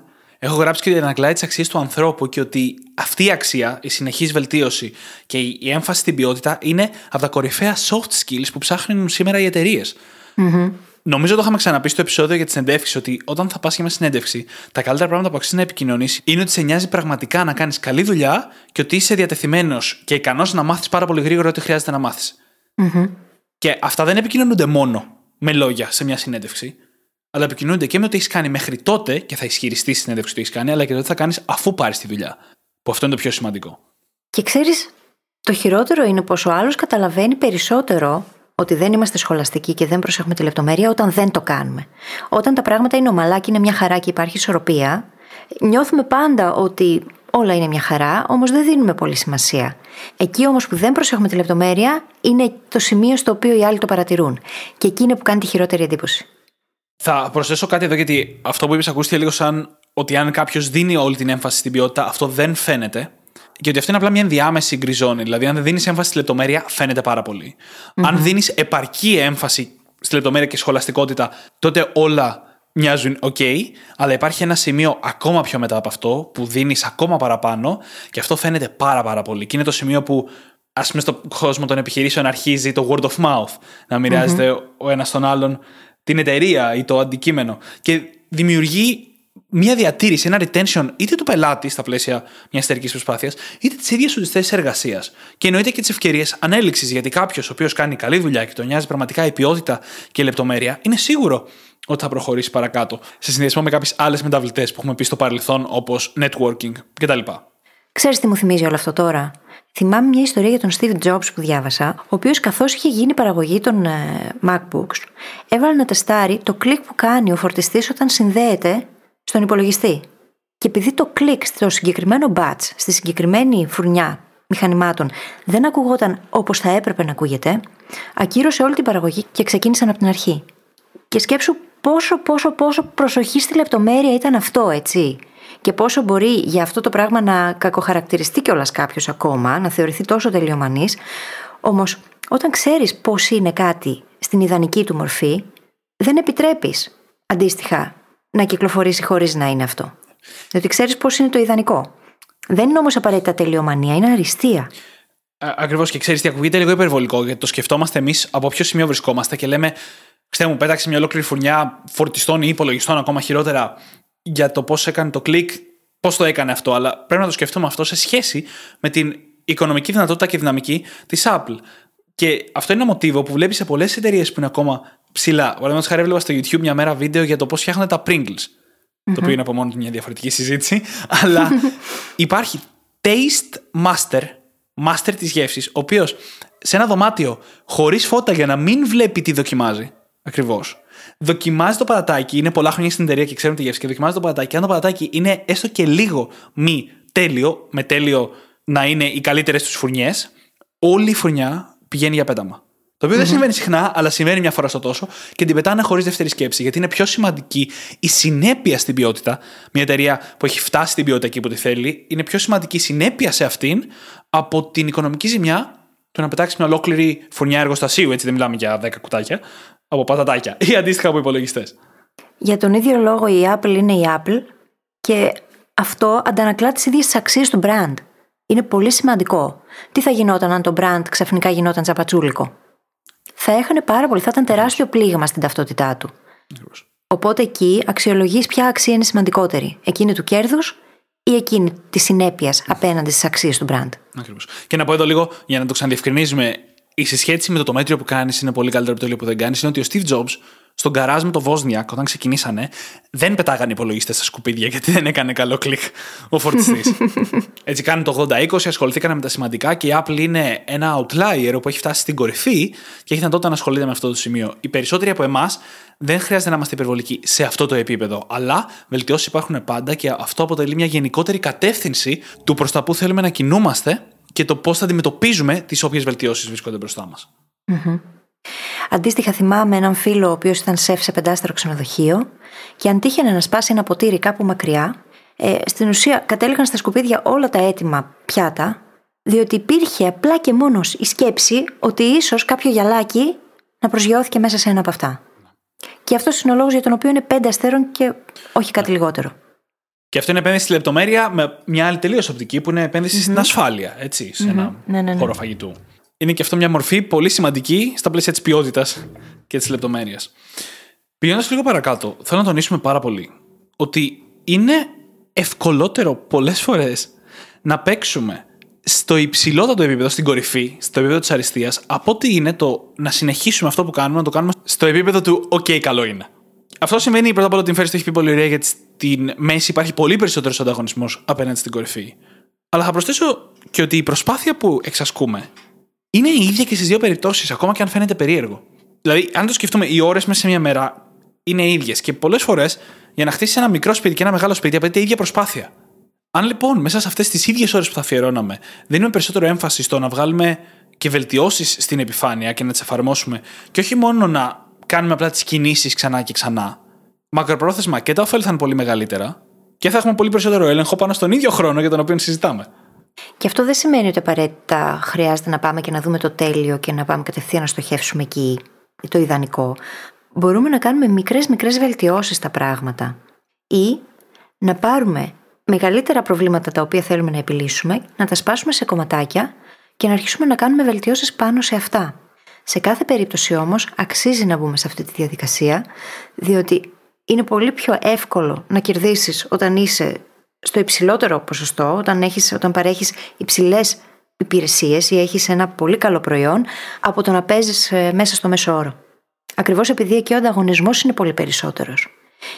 Έχω γράψει και ότι ανακλάει τι αξίε του ανθρώπου και ότι αυτή η αξία, η συνεχής βελτίωση και η έμφαση στην ποιότητα είναι από τα κορυφαία soft skills που ψάχνουν σήμερα οι εταιρείες. Mm-hmm. Νομίζω το είχαμε ξαναπεί στο επεισόδιο για τη συνεντεύξη ότι όταν θα πας για μια συνέντευξη, τα καλύτερα πράγματα που αξίζει να επικοινωνήσεις είναι ότι σε νοιάζει πραγματικά να κάνεις καλή δουλειά και ότι είσαι διατεθειμένος και ικανός να μάθεις πάρα πολύ γρήγορα ό,τι χρειάζεται να μάθεις. Mm-hmm. Και αυτά δεν επικοινωνούνται μόνο με λόγια σε μια συνέντευξη αλλά επικοινωνούνται και με το τι έχεις κάνει μέχρι τότε και θα ισχυριστεί στη συνέντευξη που έχεις κάνει, αλλά και το τι θα κάνεις αφού πάρεις τη δουλειά. Που αυτό είναι το πιο σημαντικό. Και ξέρεις, το χειρότερο είναι πως ο άλλος καταλαβαίνει περισσότερο ότι δεν είμαστε σχολαστικοί και δεν προσέχουμε τη λεπτομέρεια όταν δεν το κάνουμε. Όταν τα πράγματα είναι ομαλά και είναι μια χαρά και υπάρχει ισορροπία, νιώθουμε πάντα ότι όλα είναι μια χαρά, όμως δεν δίνουμε πολύ σημασία. Εκεί όμως που δεν προσέχουμε τη λεπτομέρεια είναι το σημείο στο οποίο οι άλλοι το παρατηρούν. Και εκεί είναι που κάνει τη χειρότερη εντύπωση. Θα προσθέσω κάτι εδώ, γιατί αυτό που είπες ακούστηκε λίγο σαν ότι αν κάποιος δίνει όλη την έμφαση στην ποιότητα, αυτό δεν φαίνεται. Και ότι αυτό είναι απλά μια ενδιάμεση γκριζόνη. Δηλαδή, αν δεν δίνεις έμφαση στη λεπτομέρεια, φαίνεται πάρα Αν δίνεις επαρκή έμφαση στη λεπτομέρεια και σχολαστικότητα, τότε όλα μοιάζουν OK, αλλά υπάρχει ένα σημείο ακόμα πιο μετά από αυτό που δίνεις ακόμα παραπάνω και αυτό φαίνεται πάρα πάρα πολύ. Και είναι το σημείο που, ας πούμε, στον κόσμο των επιχειρήσεων αρχίζει το word of mouth να μοιράζεται mm-hmm. ο ένας τον άλλον την εταιρεία ή το αντικείμενο και δημιουργεί μια διατήρηση, ένα retention είτε του πελάτη στα πλαίσια μιας εταιρικής προσπάθειας, είτε της ίδιας σου τη θέσης εργασίας. Και εννοείται και τις ευκαιρίες ανέλυξης, γιατί κάποιος ο οποίος κάνει καλή δουλειά και τον νοιάζει πραγματικά η ποιότητα και η λεπτομέρεια, είναι σίγουρο ότι θα προχωρήσει παρακάτω σε συνδυασμό με κάποιες άλλες μεταβλητές που έχουμε πει στο παρελθόν, όπως networking κτλ. Ξέρεις τι μου θυμίζει όλο αυτό τώρα; Θυμάμαι μια ιστορία για τον Steve Jobs που διάβασα, ο οποίος καθώς είχε γίνει παραγωγή των ε, MacBooks, έβαλε να τεστάρει το κλικ που κάνει ο φορτιστής όταν συνδέεται στον υπολογιστή. Και επειδή το κλικ στο συγκεκριμένο batch, στη συγκεκριμένη φουρνιά μηχανημάτων, δεν ακουγόταν όπως θα έπρεπε να ακούγεται, ακύρωσε όλη την παραγωγή και ξεκίνησαν από την αρχή. Και σκέψου πόσο, πόσο, πόσο προσοχή στη λεπτομέρεια ήταν αυτό, έτσι και πόσο μπορεί για αυτό το πράγμα να κακοχαρακτηριστεί κιόλας κάποιος ακόμα, να θεωρηθεί τόσο τελειομανής. Όμως, όταν ξέρεις πώς είναι κάτι στην ιδανική του μορφή, δεν επιτρέπεις αντίστοιχα να κυκλοφορήσει χωρίς να είναι αυτό. Διότι ξέρεις πώς είναι το ιδανικό. Δεν είναι όμως απαραίτητα τελειομανία, είναι αριστεία. Ακριβώς και ξέρεις τι ακούγεται λίγο υπερβολικό, γιατί το σκεφτόμαστε εμείς από ποιο σημείο βρισκόμαστε και λέμε, ξέρετε μου, πέταξε μια ολόκληρη φουρνιά φορτιστών ή υπολογιστών, ακόμα χειρότερα, για το πώς έκανε το κλικ, πώς το έκανε αυτό, αλλά πρέπει να το σκεφτούμε αυτό σε σχέση με την οικονομική δυνατότητα και δυναμική της Apple. Και αυτό είναι ένα μοτίβο που βλέπεις σε πολλές εταιρείες που είναι ακόμα ψηλά. Παραδείγματο χάρη, έβλεπα στο YouTube μια μέρα βίντεο για το πώς φτιάχνουν τα Pringles. Το οποίο είναι από μόνος του μια διαφορετική συζήτηση. αλλά υπάρχει taste master, master της γεύσης, ο οποίος σε ένα δωμάτιο χωρίς φώτα για να μην βλέπει τι δοκιμάζει. Ακριβώς δοκιμάζει το πατατάκι, είναι πολλά χρόνια στην εταιρεία και ξέρουν τη γεύση και δοκιμάζει το πατατάκι. Αν το πατατάκι είναι έστω και λίγο μη τέλειο, με τέλειο να είναι οι καλύτερες τους φουρνιές, όλη η φουρνιά πηγαίνει για πέταμα. Το οποιο δεν συμβαίνει συχνά, αλλά συμβαίνει μια φορά στο τόσο και την πετάνε χωρίς δεύτερη σκέψη. Γιατί είναι πιο σημαντική η συνέπεια στην ποιότητα. Μια εταιρεία που έχει φτάσει στην ποιότητα εκεί που τη θέλει, είναι πιο σημαντική η συνέπεια σε αυτήν από την οικονομική ζημιά του να πετάξεις μια ολόκληρη φωνιά εργοστασίου. Έτσι δεν μιλάμε για 10 κουτάκια από πατατάκια ή αντίστοιχα από υπολογιστές. Για τον ίδιο λόγο η Apple είναι η Apple και αυτό αντανακλά τις ίδιες τις αξίες του brand. Είναι πολύ σημαντικό. Τι θα γινόταν αν το brand ξαφνικά γινόταν τσαπατσούλικο; Θα έχανε πάρα πολύ, θα ήταν τεράστιο πλήγμα στην ταυτότητά του. Οπότε εκεί αξιολογείς ποια αξία είναι σημαντικότερη. Εκείνη του κέρδους ή εκείνη της συνέπειας απέναντι στις αξίες του brand. Ακριβώς. Και να πω εδώ λίγο, για να το ξαναδιευκρινίζουμε, η συσχέτιση με το, το μέτριο που κάνεις είναι πολύ καλύτερο από το που δεν κάνεις. Είναι ότι ο Steve Jobs στον καράζ με το Βόσνιακ, όταν ξεκινήσανε, δεν πετάγανε υπολογιστές στα σκουπίδια γιατί δεν έκανε καλό κλικ ο φορτιστής. Έτσι, κάνει το 80-20, ασχοληθήκαν με τα σημαντικά και η Apple είναι ένα outlier που έχει φτάσει στην κορυφή και έχει δυνατότητα να ασχολείται με αυτό το σημείο. Οι περισσότεροι από εμάς δεν χρειάζεται να είμαστε υπερβολικοί σε αυτό το επίπεδο, αλλά βελτιώσεις υπάρχουν πάντα και αυτό αποτελεί μια γενικότερη κατεύθυνση του προς τα που θέλουμε να κινούμαστε και το πώς θα αντιμετωπίζουμε τις όποιες βελτιώσεις βρίσκονται μπροστά μας. Αντίστοιχα, θυμάμαι έναν φίλο ο οποίος ήταν σεφ σε πεντάστερο ξενοδοχείο και αν τύχαινε να σπάσει ένα ποτήρι κάπου μακριά, ε, στην ουσία κατέληγαν στα σκουπίδια όλα τα έτοιμα πιάτα, διότι υπήρχε απλά και μόνος η σκέψη ότι ίσως κάποιο γυαλάκι να προσγειώθηκε μέσα σε ένα από αυτά. Και αυτός είναι ο λόγος για τον οποίο είναι πέντε αστέρων και όχι κάτι λιγότερο. Και αυτό είναι επένδυση στη λεπτομέρεια με μια άλλη τελείως οπτική που είναι στην ασφάλεια, έτσι, σε ένα ναι, ναι, ναι. χώρο φαγητού είναι και αυτό μια μορφή πολύ σημαντική στα πλαίσια της ποιότητας και της λεπτομέρειας. Πηγαίνοντας λίγο παρακάτω, θέλω να τονίσουμε πάρα πολύ ότι είναι ευκολότερο πολλές φορές να παίξουμε στο υψηλότατο επίπεδο, στην κορυφή, στο επίπεδο της αριστείας, από ότι είναι το να συνεχίσουμε αυτό που κάνουμε, να το κάνουμε στο επίπεδο του OK, καλό είναι. Αυτό σημαίνει πρώτα απ' όλα ότι η Φέρι το έχει πει πολύ ωραία γιατί στην μέση υπάρχει πολύ περισσότερος ανταγωνισμός απέναντι στην κορυφή. Αλλά θα προσθέσω και ότι η προσπάθεια που εξασκούμε είναι η ίδια και στις δύο περιπτώσεις, ακόμα και αν φαίνεται περίεργο. Δηλαδή, αν το σκεφτούμε, οι ώρες μέσα σε μια μέρα είναι ίδιες και πολλές φορές για να χτίσεις ένα μικρό σπίτι και ένα μεγάλο σπίτι απαιτείται η ίδια προσπάθεια. Αν λοιπόν μέσα σε αυτές τις ίδιες ώρες που θα αφιερώναμε δίνουμε περισσότερο έμφαση στο να βγάλουμε και βελτιώσεις στην επιφάνεια και να τις εφαρμόσουμε, και όχι μόνο να κάνουμε απλά τις κινήσεις ξανά και ξανά, μακροπρόθεσμα και τα ωφέλη θα είναι πολύ μεγαλύτερα και θα έχουμε πολύ περισσότερο έλεγχο πάνω στον ίδιο χρόνο για τον οποίο συζητάμε. Και αυτό δεν σημαίνει ότι απαραίτητα χρειάζεται να πάμε και να δούμε το τέλειο και να πάμε κατευθείαν να στοχεύσουμε εκεί, το ιδανικό. Μπορούμε να κάνουμε μικρές μικρές βελτιώσεις στα πράγματα ή να πάρουμε μεγαλύτερα προβλήματα τα οποία θέλουμε να επιλύσουμε, να τα σπάσουμε σε κομματάκια και να αρχίσουμε να κάνουμε βελτιώσεις πάνω σε αυτά. Σε κάθε περίπτωση όμως αξίζει να μπούμε σε αυτή τη διαδικασία, διότι είναι πολύ πιο εύκολο να κερδίσεις όταν είσαι στο υψηλότερο ποσοστό, όταν, έχεις, όταν παρέχεις υψηλές υπηρεσίες ή έχεις ένα πολύ καλό προϊόν, από το να παίζεις ε, μέσα στο μέσο όρο. Ακριβώς επειδή εκεί ο ανταγωνισμός είναι πολύ περισσότερος.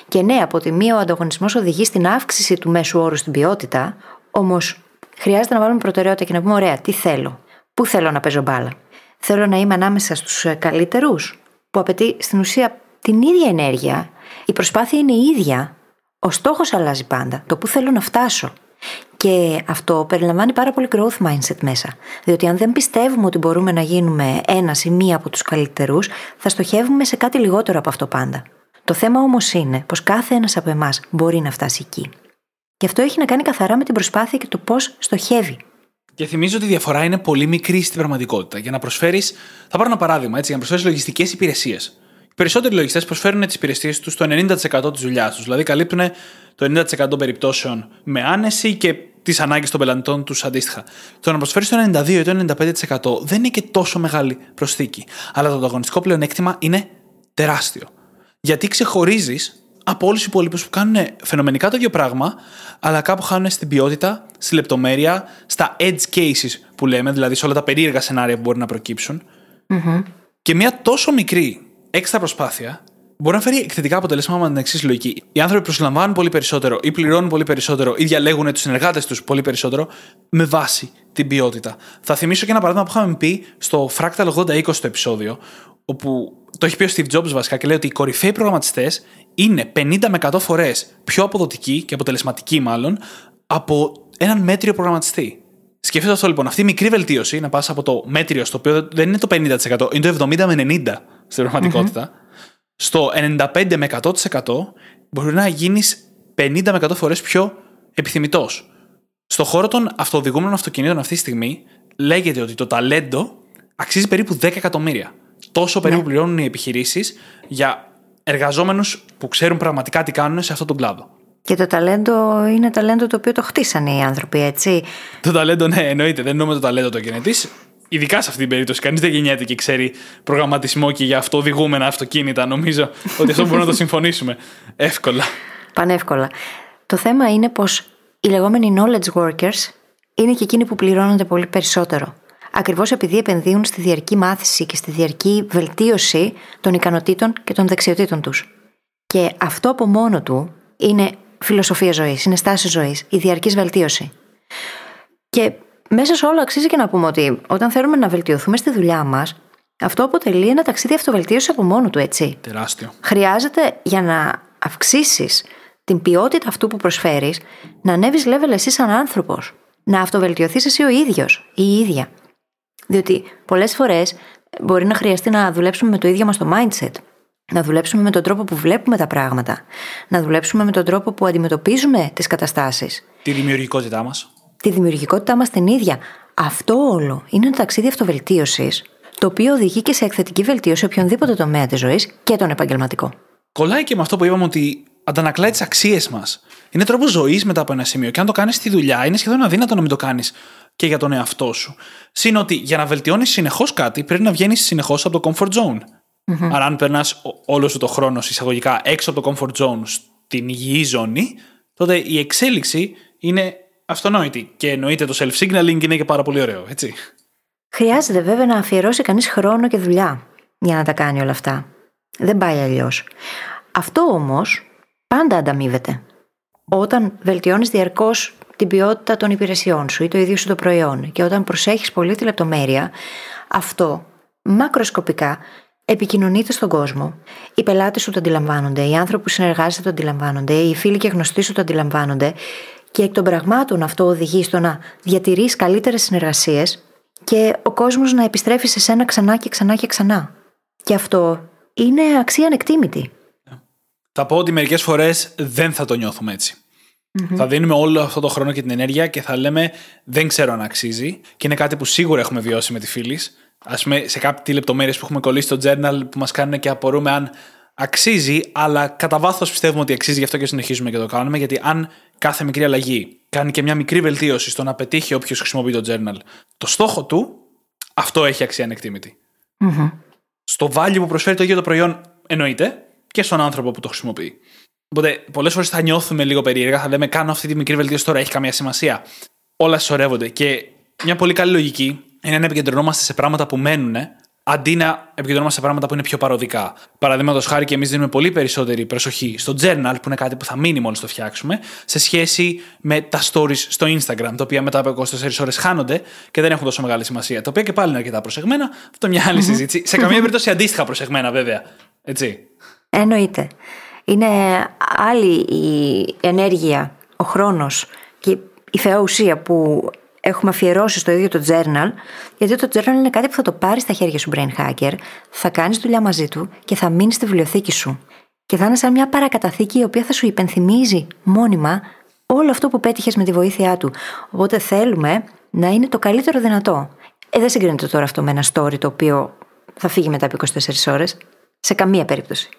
Και ναι, από τη μία ο ανταγωνισμός οδηγεί στην αύξηση του μέσου όρου στην ποιότητα, όμως χρειάζεται να βάλουμε προτεραιότητα και να πούμε: Ωραία, τι θέλω, πού θέλω να παίζω μπάλα; Θέλω να είμαι ανάμεσα στους ε, καλύτερους, που απαιτεί στην ουσία την ίδια ενέργεια. Η προσπάθεια είναι η ίδια, ο στόχος αλλάζει πάντα. Το που θέλω να φτάσω. Και αυτό περιλαμβάνει πάρα πολύ growth mindset μέσα. Διότι αν δεν πιστεύουμε ότι μπορούμε να γίνουμε ένας ή μία από τους καλύτερους, θα στοχεύουμε σε κάτι λιγότερο από αυτό πάντα. Το θέμα όμως είναι πως κάθε ένας από εμάς μπορεί να φτάσει εκεί. Και αυτό έχει να κάνει καθαρά με την προσπάθεια και το πώς στοχεύει. Και θυμίζω ότι η διαφορά είναι πολύ μικρή στην πραγματικότητα. Για να προσφέρεις, θα πάρω ένα παράδειγμα, έτσι, για να προσφέρεις λογιστικές υπηρεσίες περισσότεροι λογιστές προσφέρουν τις υπηρεσίες τους στο 90% της δουλειάς τους. Δηλαδή καλύπτουν το 90% των περιπτώσεων με άνεση και τις ανάγκες των πελατών τους αντίστοιχα. Το να προσφέρεις το 92% ή το 95% δεν είναι και τόσο μεγάλη προσθήκη. Αλλά το ανταγωνιστικό πλεονέκτημα είναι τεράστιο. Γιατί ξεχωρίζεις από όλους τους υπόλοιπους που κάνουν φαινομενικά το ίδιο πράγμα, αλλά κάπου χάνουν στην ποιότητα, στη λεπτομέρεια, στα edge cases που λέμε, δηλαδή σε όλα τα περίεργα σενάρια που μπορεί να προκύψουν. Mm-hmm. Και μια τόσο μικρή έξτρα προσπάθεια μπορεί να φέρει εκθετικά αποτελέσματα με την εξής λογική. Οι άνθρωποι προσλαμβάνουν πολύ περισσότερο ή πληρώνουν πολύ περισσότερο ή διαλέγουν τους συνεργάτες τους πολύ περισσότερο με βάση την ποιότητα. Θα θυμίσω και ένα παράδειγμα που είχαμε πει στο Fractal 80-20 το επεισόδιο, όπου το έχει πει ο Steve Jobs βασικά και λέει ότι οι κορυφαίοι προγραμματιστές είναι 50 με 100 φορές πιο αποδοτικοί και αποτελεσματικοί μάλλον από έναν μέτριο προγραμματιστή. Σκέφτεται αυτό λοιπόν, αυτή η μικρή βελτίωση να πας από το μέτριο, στο οποίο δεν είναι το 50%, είναι το 70 με 90% στην πραγματικότητα, στο 95 με 100% μπορεί να γίνεις 50 με 100 φορές πιο επιθυμητός. Στο χώρο των αυτοδηγούμενων αυτοκινήτων αυτή τη στιγμή λέγεται ότι το ταλέντο αξίζει περίπου 10 εκατομμύρια. Τόσο περίπου Ναι. πληρώνουν οι επιχειρήσεις για εργαζόμενους που ξέρουν πραγματικά τι κάνουν σε αυτόν τον κλάδο. Και το ταλέντο είναι ταλέντο το οποίο το χτίσανε οι άνθρωποι, έτσι; Το ταλέντο, ναι, εννοείται. Δεν εννοούμε το ταλέντο το γενετή. Ειδικά σε αυτή την περίπτωση. Κανείς δεν γεννιέται και ξέρει προγραμματισμό και για αυτοδηγούμενα αυτοκίνητα. Νομίζω ότι αυτό μπορούμε να το συμφωνήσουμε εύκολα. Πανεύκολα. Το θέμα είναι πως οι λεγόμενοι knowledge workers είναι και εκείνοι που πληρώνονται πολύ περισσότερο. Ακριβώς επειδή επενδύουν στη διαρκή μάθηση και στη διαρκή βελτίωση των ικανοτήτων και των δεξιοτήτων τους. Και αυτό από μόνο του είναι φιλοσοφία ζωής, είναι στάση ζωής, η διαρκής βελτίωση. Και μέσα σε όλο αξίζει και να πούμε ότι όταν θέλουμε να βελτιωθούμε στη δουλειά μας, αυτό αποτελεί ένα ταξίδι αυτοβελτίωσης από μόνο του, έτσι. Τεράστιο. Χρειάζεται για να αυξήσεις την ποιότητα αυτού που προσφέρεις, να ανέβεις level εσύ σαν άνθρωπος. Να αυτοβελτιωθείς εσύ ο ίδιος ή η ίδια. Διότι πολλές φορές μπορεί να χρειαστεί να δουλέψουμε με το ίδιο μας το mindset. Να δουλέψουμε με τον τρόπο που βλέπουμε τα πράγματα. Να δουλέψουμε με τον τρόπο που αντιμετωπίζουμε τις καταστάσεις. Τη δημιουργικότητά μας. Τη δημιουργικότητά μας την ίδια. Αυτό όλο είναι ένα ταξίδι αυτοβελτίωσης, το οποίο οδηγεί και σε εκθετική βελτίωση σε οποιονδήποτε τομέα της ζωής και τον επαγγελματικό. Κολλάει και με αυτό που είπαμε ότι αντανακλάει τις αξίες μας. Είναι τρόπος ζωής μετά από ένα σημείο. Και αν το κάνεις στη δουλειά, είναι σχεδόν αδύνατο να μην το κάνεις και για τον εαυτό σου. Συν ότι για να βελτιώνεις συνεχώς κάτι, πρέπει να βγαίνεις συνεχώς από το comfort zone. Άρα, αν περνάς όλο σου το χρόνο εισαγωγικά έξω από το comfort zone στην υγιή ζώνη, τότε η εξέλιξη είναι αυτονόητη. Και εννοείται το self-signaling είναι και πάρα πολύ ωραίο, έτσι. Χρειάζεται βέβαια να αφιερώσει κανείς χρόνο και δουλειά για να τα κάνει όλα αυτά. Δεν πάει αλλιώς. Αυτό όμως πάντα ανταμείβεται. Όταν βελτιώνεις διαρκώς την ποιότητα των υπηρεσιών σου ή το ίδιο σου το προϊόν και όταν προσέχεις πολύ τη λεπτομέρεια, αυτό μακροσκοπικά επικοινωνείται στον κόσμο. Οι πελάτες σου το αντιλαμβάνονται, οι άνθρωποι που συνεργάζεσαι το αντιλαμβάνονται, οι φίλοι και γνωστοί σου το αντιλαμβάνονται και εκ των πραγμάτων αυτό οδηγεί στο να διατηρείς καλύτερες συνεργασίες και ο κόσμος να επιστρέφει σε σένα ξανά και ξανά και ξανά. Και αυτό είναι αξία ανεκτήμητη. Θα πω ότι μερικές φορές δεν θα το νιώθουμε έτσι. Θα δίνουμε όλο αυτό το χρόνο και την ενέργεια και θα λέμε δεν ξέρω αν αξίζει. Και είναι κάτι που σίγουρα έχουμε βιώσει με τη φίλης. Α πούμε, σε κάποιες λεπτομέρειες που έχουμε κολλήσει στο journal που μας κάνουν και απορούμε αν αξίζει, αλλά κατά βάθος πιστεύουμε ότι αξίζει, γι' αυτό και συνεχίζουμε και το κάνουμε. Γιατί αν κάθε μικρή αλλαγή κάνει και μια μικρή βελτίωση στο να πετύχει όποιος χρησιμοποιεί το journal το στόχο του, αυτό έχει αξία ανεκτήμητη. Στο value που προσφέρει το ίδιο το προϊόν, εννοείται, και στον άνθρωπο που το χρησιμοποιεί. Οπότε, πολλές φορές θα νιώθουμε λίγο περίεργα, θα λέμε: Κάνω αυτή τη μικρή βελτίωση τώρα, έχει καμία σημασία. Όλα συσσωρεύονται. Και μια πολύ καλή λογική είναι να επικεντρωνόμαστε σε πράγματα που μένουν, αντί να επικεντρωνόμαστε σε πράγματα που είναι πιο παροδικά. Παραδείγματος χάρη, και εμείς δίνουμε πολύ περισσότερη προσοχή στο journal, που είναι κάτι που θα μείνει μόλις το φτιάξουμε, σε σχέση με τα stories στο Instagram, τα οποία μετά από 24 ώρες χάνονται και δεν έχουν τόσο μεγάλη σημασία. Τα οποία και πάλι είναι αρκετά προσεγμένα. Αυτό είναι μια άλλη συζήτηση. σε καμία περίπτωση αντίστοιχα προσεγμένα, βέβαια. Έτσι. Εννοείται. Είναι άλλη η ενέργεια, ο χρόνος και η θεά ουσία που έχουμε αφιερώσει στο ίδιο το journal, γιατί το journal είναι κάτι που θα το πάρεις στα χέρια σου, brain hacker, θα κάνεις δουλειά μαζί του και θα μείνεις στη βιβλιοθήκη σου. Και θα είναι σαν μια παρακαταθήκη η οποία θα σου υπενθυμίζει μόνιμα όλο αυτό που πέτυχες με τη βοήθειά του. Οπότε θέλουμε να είναι το καλύτερο δυνατό. Ε, δεν συγκρίνεται τώρα αυτό με ένα story το οποίο θα φύγει μετά από 24 ώρες. Σε καμία περίπτωση.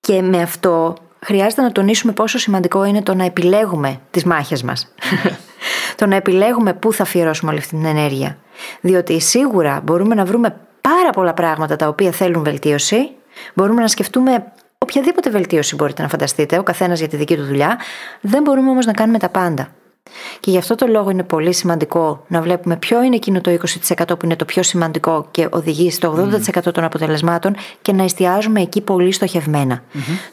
Και με αυτό χρειάζεται να τονίσουμε πόσο σημαντικό είναι το να επιλέγουμε τις μάχες μας. το να επιλέγουμε πού θα αφιερώσουμε όλη αυτή την ενέργεια. Διότι σίγουρα μπορούμε να βρούμε πάρα πολλά πράγματα τα οποία θέλουν βελτίωση. Μπορούμε να σκεφτούμε οποιαδήποτε βελτίωση μπορείτε να φανταστείτε, ο καθένας για τη δική του δουλειά. Δεν μπορούμε όμως να κάνουμε τα πάντα. Και γι' αυτό το λόγο είναι πολύ σημαντικό να βλέπουμε ποιο είναι εκείνο το 20% που είναι το πιο σημαντικό και οδηγεί στο 80% των αποτελεσμάτων και να εστιάζουμε εκεί πολύ στοχευμένα.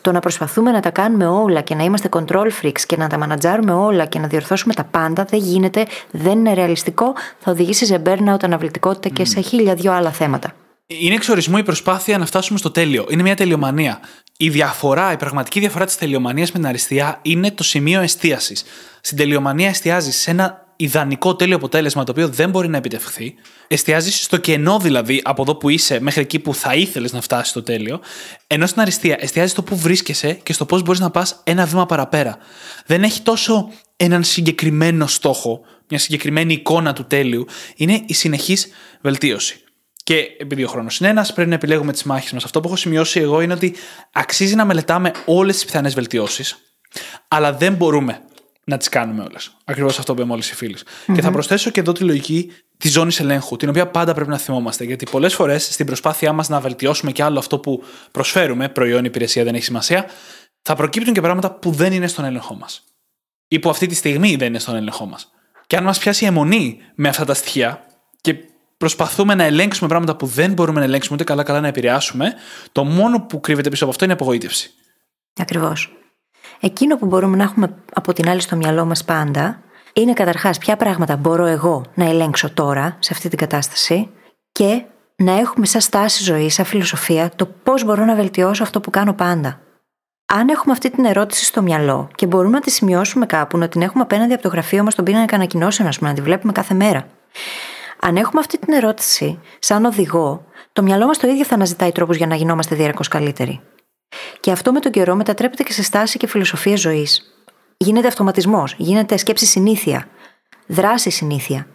Το να προσπαθούμε να τα κάνουμε όλα και να είμαστε control freaks και να τα μανατζάρουμε όλα και να διορθώσουμε τα πάντα δεν γίνεται, δεν είναι ρεαλιστικό, θα οδηγήσει σε burnout, αναβλητικότητα και σε χίλια δυο άλλα θέματα. Είναι εξορισμού η προσπάθεια να φτάσουμε στο τέλειο. Είναι μια τελειομανία. Η διαφορά, η πραγματική διαφορά της τελειομανίας με την αριστεία είναι το σημείο εστίασης. Στην τελειομανία εστιάζει σε ένα ιδανικό τέλειο αποτέλεσμα το οποίο δεν μπορεί να επιτευχθεί. Εστιάζει στο κενό δηλαδή από εδώ που είσαι μέχρι εκεί που θα ήθελες να φτάσεις στο τέλειο. Ενώ στην αριστεία εστιάζει στο που βρίσκεσαι και στο πώς μπορείς να πας ένα βήμα παραπέρα. Δεν έχει τόσο έναν συγκεκριμένο στόχο, μια συγκεκριμένη εικόνα του τέλειου. Είναι η συνεχής βελτίωση. Και επειδή ο χρόνος είναι ένας, πρέπει να επιλέγουμε τις μάχες μας. Αυτό που έχω σημειώσει εγώ είναι ότι αξίζει να μελετάμε όλες τις πιθανές βελτιώσεις, αλλά δεν μπορούμε να τις κάνουμε όλες. Ακριβώς αυτό που είπαμε όλοι οι φιλοι Και θα προσθέσω και εδώ τη λογική της ζώνης ελέγχου, την οποία πάντα πρέπει να θυμόμαστε. Γιατί πολλές φορές στην προσπάθειά μας να βελτιώσουμε και άλλο αυτό που προσφέρουμε, προϊόν, υπηρεσία, δεν έχει σημασία, θα προκύπτουν και πράγματα που δεν είναι στον έλεγχό μας. Ή που αυτή τη στιγμή δεν είναι στον έλεγχό μας. Και αν μας πιάσει η αιμονή με αυτά τα στοιχεία και προσπαθούμε να ελέγξουμε πράγματα που δεν μπορούμε να ελέγξουμε ούτε καλά-καλά να επηρεάσουμε, το μόνο που κρύβεται πίσω από αυτό είναι η απογοήτευση. Ακριβώς. Εκείνο που μπορούμε να έχουμε από την άλλη στο μυαλό μας πάντα είναι καταρχάς ποια πράγματα μπορώ εγώ να ελέγξω τώρα σε αυτή την κατάσταση και να έχουμε σαν στάση ζωής, σαν φιλοσοφία, το πώς μπορώ να βελτιώσω αυτό που κάνω πάντα. Αν έχουμε αυτή την ερώτηση στο μυαλό και μπορούμε να τη σημειώσουμε κάπου, να την έχουμε απέναντι από το γραφείο μας, τον πίνακα ανακοινώσεων, ας πούμε, να τη βλέπουμε κάθε μέρα. Αν έχουμε αυτή την ερώτηση, σαν οδηγό, το μυαλό μας το ίδιο θα αναζητάει τρόπους για να γινόμαστε διαρκώς καλύτεροι. Και αυτό με τον καιρό μετατρέπεται και σε στάση και φιλοσοφία ζωής. Γίνεται αυτοματισμός, γίνεται σκέψη συνήθεια, δράση συνήθεια.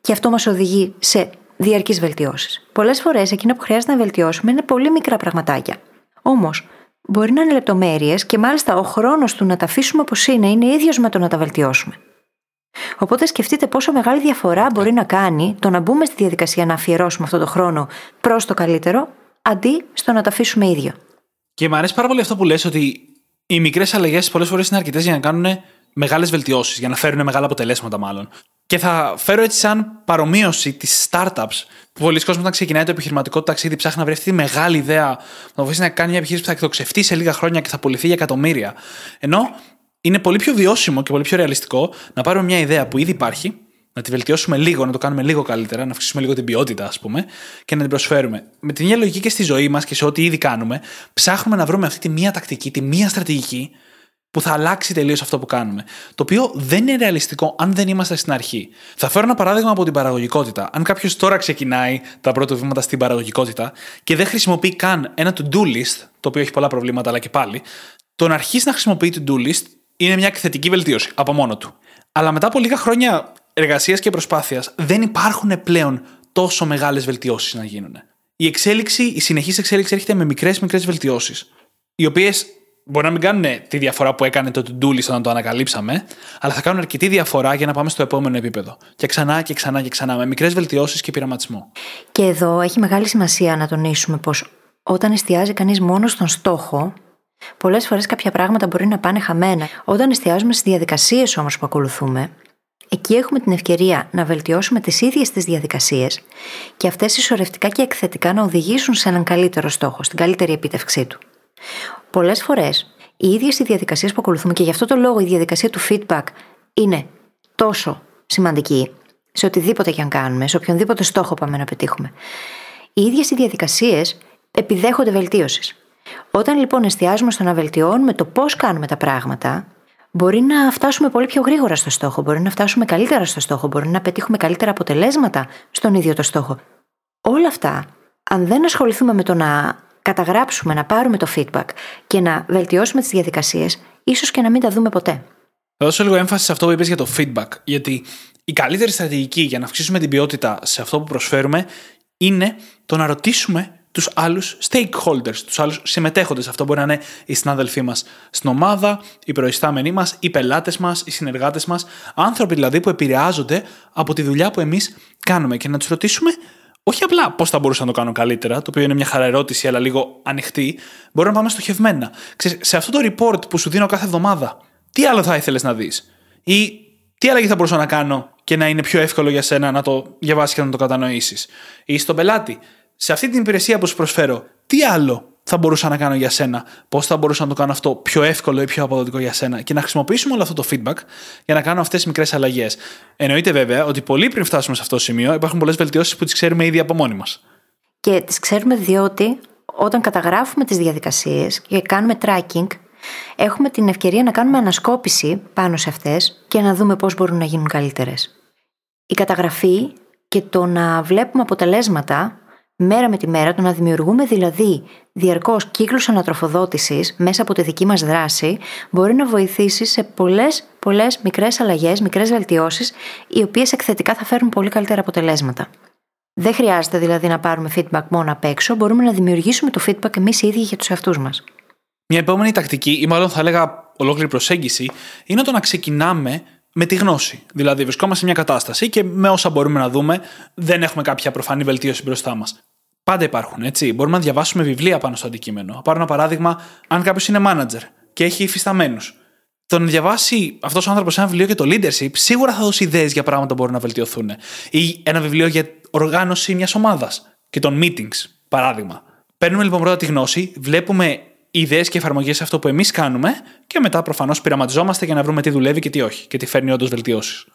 Και αυτό μας οδηγεί σε διαρκείς βελτιώσεις. Πολλές φορές εκείνα που χρειάζεται να βελτιώσουμε είναι πολύ μικρά πραγματάκια. Όμως, μπορεί να είναι λεπτομέρειες και μάλιστα ο χρόνος του να τα αφήσουμε όπως είναι είναι ίδιος με το να τα βελτιώσουμε. Οπότε σκεφτείτε πόσο μεγάλη διαφορά μπορεί να κάνει το να μπούμε στη διαδικασία να αφιερώσουμε αυτό το χρόνο προς το καλύτερο, αντί στο να τα αφήσουμε ίδιο. Και μου αρέσει πάρα πολύ αυτό που λες ότι οι μικρές αλλαγές πολλές φορές είναι αρκετές για να κάνουν μεγάλες βελτιώσεις, για να φέρουν μεγάλα αποτελέσματα μάλλον. Και θα φέρω έτσι σαν παρομοίωση τι startups. Που πολλοί κόσμοι όταν ξεκινάει το επιχειρηματικό του ταξίδι ψάχνει να βρει αυτή τη μεγάλη ιδέα, να βοηθήσει να κάνει μια επιχείρηση που θα εκτοξευτεί σε λίγα χρόνια και θα πουληθεί για εκατομμύρια. Ενώ είναι πολύ πιο βιώσιμο και πολύ πιο ρεαλιστικό να πάρουμε μια ιδέα που ήδη υπάρχει, να τη βελτιώσουμε λίγο, να το κάνουμε λίγο καλύτερα, να αυξήσουμε λίγο την ποιότητα, ας πούμε, και να την προσφέρουμε. Με την ίδια λογική και στη ζωή μας και σε ό,τι ήδη κάνουμε, ψάχνουμε να βρούμε αυτή τη μία τακτική, τη μία στρατηγική που θα αλλάξει τελείως αυτό που κάνουμε. Το οποίο δεν είναι ρεαλιστικό αν δεν είμαστε στην αρχή. Θα φέρω ένα παράδειγμα από την παραγωγικότητα. Αν κάποιος τώρα ξεκινάει τα πρώτα βήματα στην παραγωγικότητα και δεν χρησιμοποιεί καν ένα to-do list, το οποίο έχει πολλά προβλήματα, αλλά και πάλι, το να αρχίσει να χρησιμοποιεί to-do list είναι μια θετική βελτίωση από μόνο του. Αλλά μετά από λίγα χρόνια εργασίας και προσπάθειας δεν υπάρχουν πλέον τόσο μεγάλες βελτιώσεις να γίνουν. Η εξέλιξη, η συνεχής εξέλιξη έρχεται με μικρές μικρές βελτιώσεις. Οι οποίες μπορεί να μην κάνουν τη διαφορά που έκανε το to-do list όταν το ανακαλύψαμε, αλλά θα κάνουν αρκετή διαφορά για να πάμε στο επόμενο επίπεδο. Και ξανά και ξανά και ξανά, με μικρές βελτιώσεις και πειραματισμό. Και εδώ έχει μεγάλη σημασία να τονίσουμε πως όταν εστιάζει κανείς μόνο στον στόχο, πολλές φορές κάποια πράγματα μπορεί να πάνε χαμένα. Όταν εστιάζουμε στις διαδικασίες όμως που ακολουθούμε, Εκεί έχουμε την ευκαιρία να βελτιώσουμε τις ίδιες τις διαδικασίες και αυτές ισορρευτικά και εκθετικά να οδηγήσουν σε έναν καλύτερο στόχο, στην καλύτερη επίτευξή του. Πολλές φορές οι ίδιες οι διαδικασίες που ακολουθούμε και γι' αυτό το λόγο η διαδικασία του feedback είναι τόσο σημαντική σε οτιδήποτε και αν κάνουμε, σε οποιονδήποτε στόχο πάμε να πετύχουμε. Οι ίδιες οι διαδικασίες επιδέχονται βελτίωσης. Όταν λοιπόν εστιάζουμε στο να βελτιώνουμε το πώς κάνουμε τα πράγματα, μπορεί να φτάσουμε πολύ πιο γρήγορα στο στόχο, μπορεί να φτάσουμε καλύτερα στο στόχο, μπορεί να πετύχουμε καλύτερα αποτελέσματα στον ίδιο το στόχο. Όλα αυτά, αν δεν ασχοληθούμε με το να καταγράψουμε, να πάρουμε το feedback και να βελτιώσουμε τις διαδικασίες, ίσως και να μην τα δούμε ποτέ. Θα δώσω λίγο έμφαση σε αυτό που είπες για το feedback. Γιατί η καλύτερη στρατηγική για να αυξήσουμε την ποιότητα σε αυτό που προσφέρουμε είναι το να ρωτήσουμε τους άλλους stakeholders, τους άλλους συμμετέχοντες. Αυτό μπορεί να είναι οι συνάδελφοί μας στην ομάδα, οι προϊστάμενοι μας, οι πελάτες μας, οι συνεργάτες μας, άνθρωποι δηλαδή που επηρεάζονται από τη δουλειά που εμείς κάνουμε και να τους ρωτήσουμε όχι απλά πώς θα μπορούσα να το κάνω καλύτερα, το οποίο είναι μια χαρά ερώτηση, αλλά λίγο ανοιχτή, μπορούμε να πάμε στοχευμένα. Ξέρεις, σε αυτό το report που σου δίνω κάθε εβδομάδα, τι άλλο θα ήθελες να δεις, ή τι αλλαγή θα μπορούσα να κάνω και να είναι πιο εύκολο για σένα να το διαβάσεις και να το κατανοήσεις, ή στον πελάτη, σε αυτή την υπηρεσία που σου προσφέρω, τι άλλο θα μπορούσα να κάνω για σένα, πώς θα μπορούσα να το κάνω αυτό πιο εύκολο ή πιο αποδοτικό για σένα; Και να χρησιμοποιήσουμε όλο αυτό το feedback για να κάνω αυτές τις μικρές αλλαγές. Εννοείται βέβαια ότι πολύ πριν φτάσουμε σε αυτό το σημείο υπάρχουν πολλές βελτιώσεις που τις ξέρουμε ήδη από μόνοι μας. Και τις ξέρουμε διότι όταν καταγράφουμε τις διαδικασίες και κάνουμε tracking, έχουμε την ευκαιρία να κάνουμε ανασκόπηση πάνω σε αυτές και να δούμε πώς μπορούν να γίνουν καλύτερες. Η καταγραφή και το να βλέπουμε αποτελέσματα μέρα με τη μέρα, το να δημιουργούμε δηλαδή διαρκώς κύκλους ανατροφοδότησης μέσα από τη δική μας δράση, μπορεί να βοηθήσει σε πολλές πολλές μικρές αλλαγές, μικρές βελτιώσεις, οι οποίες εκθετικά θα φέρουν πολύ καλύτερα αποτελέσματα. Δεν χρειάζεται δηλαδή να πάρουμε feedback μόνο απ' έξω, μπορούμε να δημιουργήσουμε το feedback εμείς οι ίδιοι για τους εαυτούς μας. Μια επόμενη τακτική, ή μάλλον θα έλεγα ολόκληρη προσέγγιση, είναι το να ξεκινάμε με τη γνώση. Δηλαδή, βρισκόμαστε σε μια κατάσταση και με όσα μπορούμε να δούμε, δεν έχουμε κάποια προφανή βελτίωση μπροστά μας. Πάντα υπάρχουν, έτσι. Μπορούμε να διαβάσουμε βιβλία πάνω στο αντικείμενο. Πάρω ένα παράδειγμα, αν κάποιος είναι manager και έχει υφισταμένους. Το να διαβάσει αυτός ο άνθρωπος ένα βιβλίο για το leadership σίγουρα θα δώσει ιδέες για πράγματα που μπορούν να βελτιωθούν. Ή ένα βιβλίο για οργάνωση μιας ομάδας και των meetings, παράδειγμα. Παίρνουμε λοιπόν πρώτα τη γνώση, βλέπουμε ιδέες και εφαρμογές σε αυτό που εμείς κάνουμε και μετά προφανώς πειραματιζόμαστε για να βρούμε τι δουλεύει και τι όχι και τι φέρνει όντως βελτιώσεις.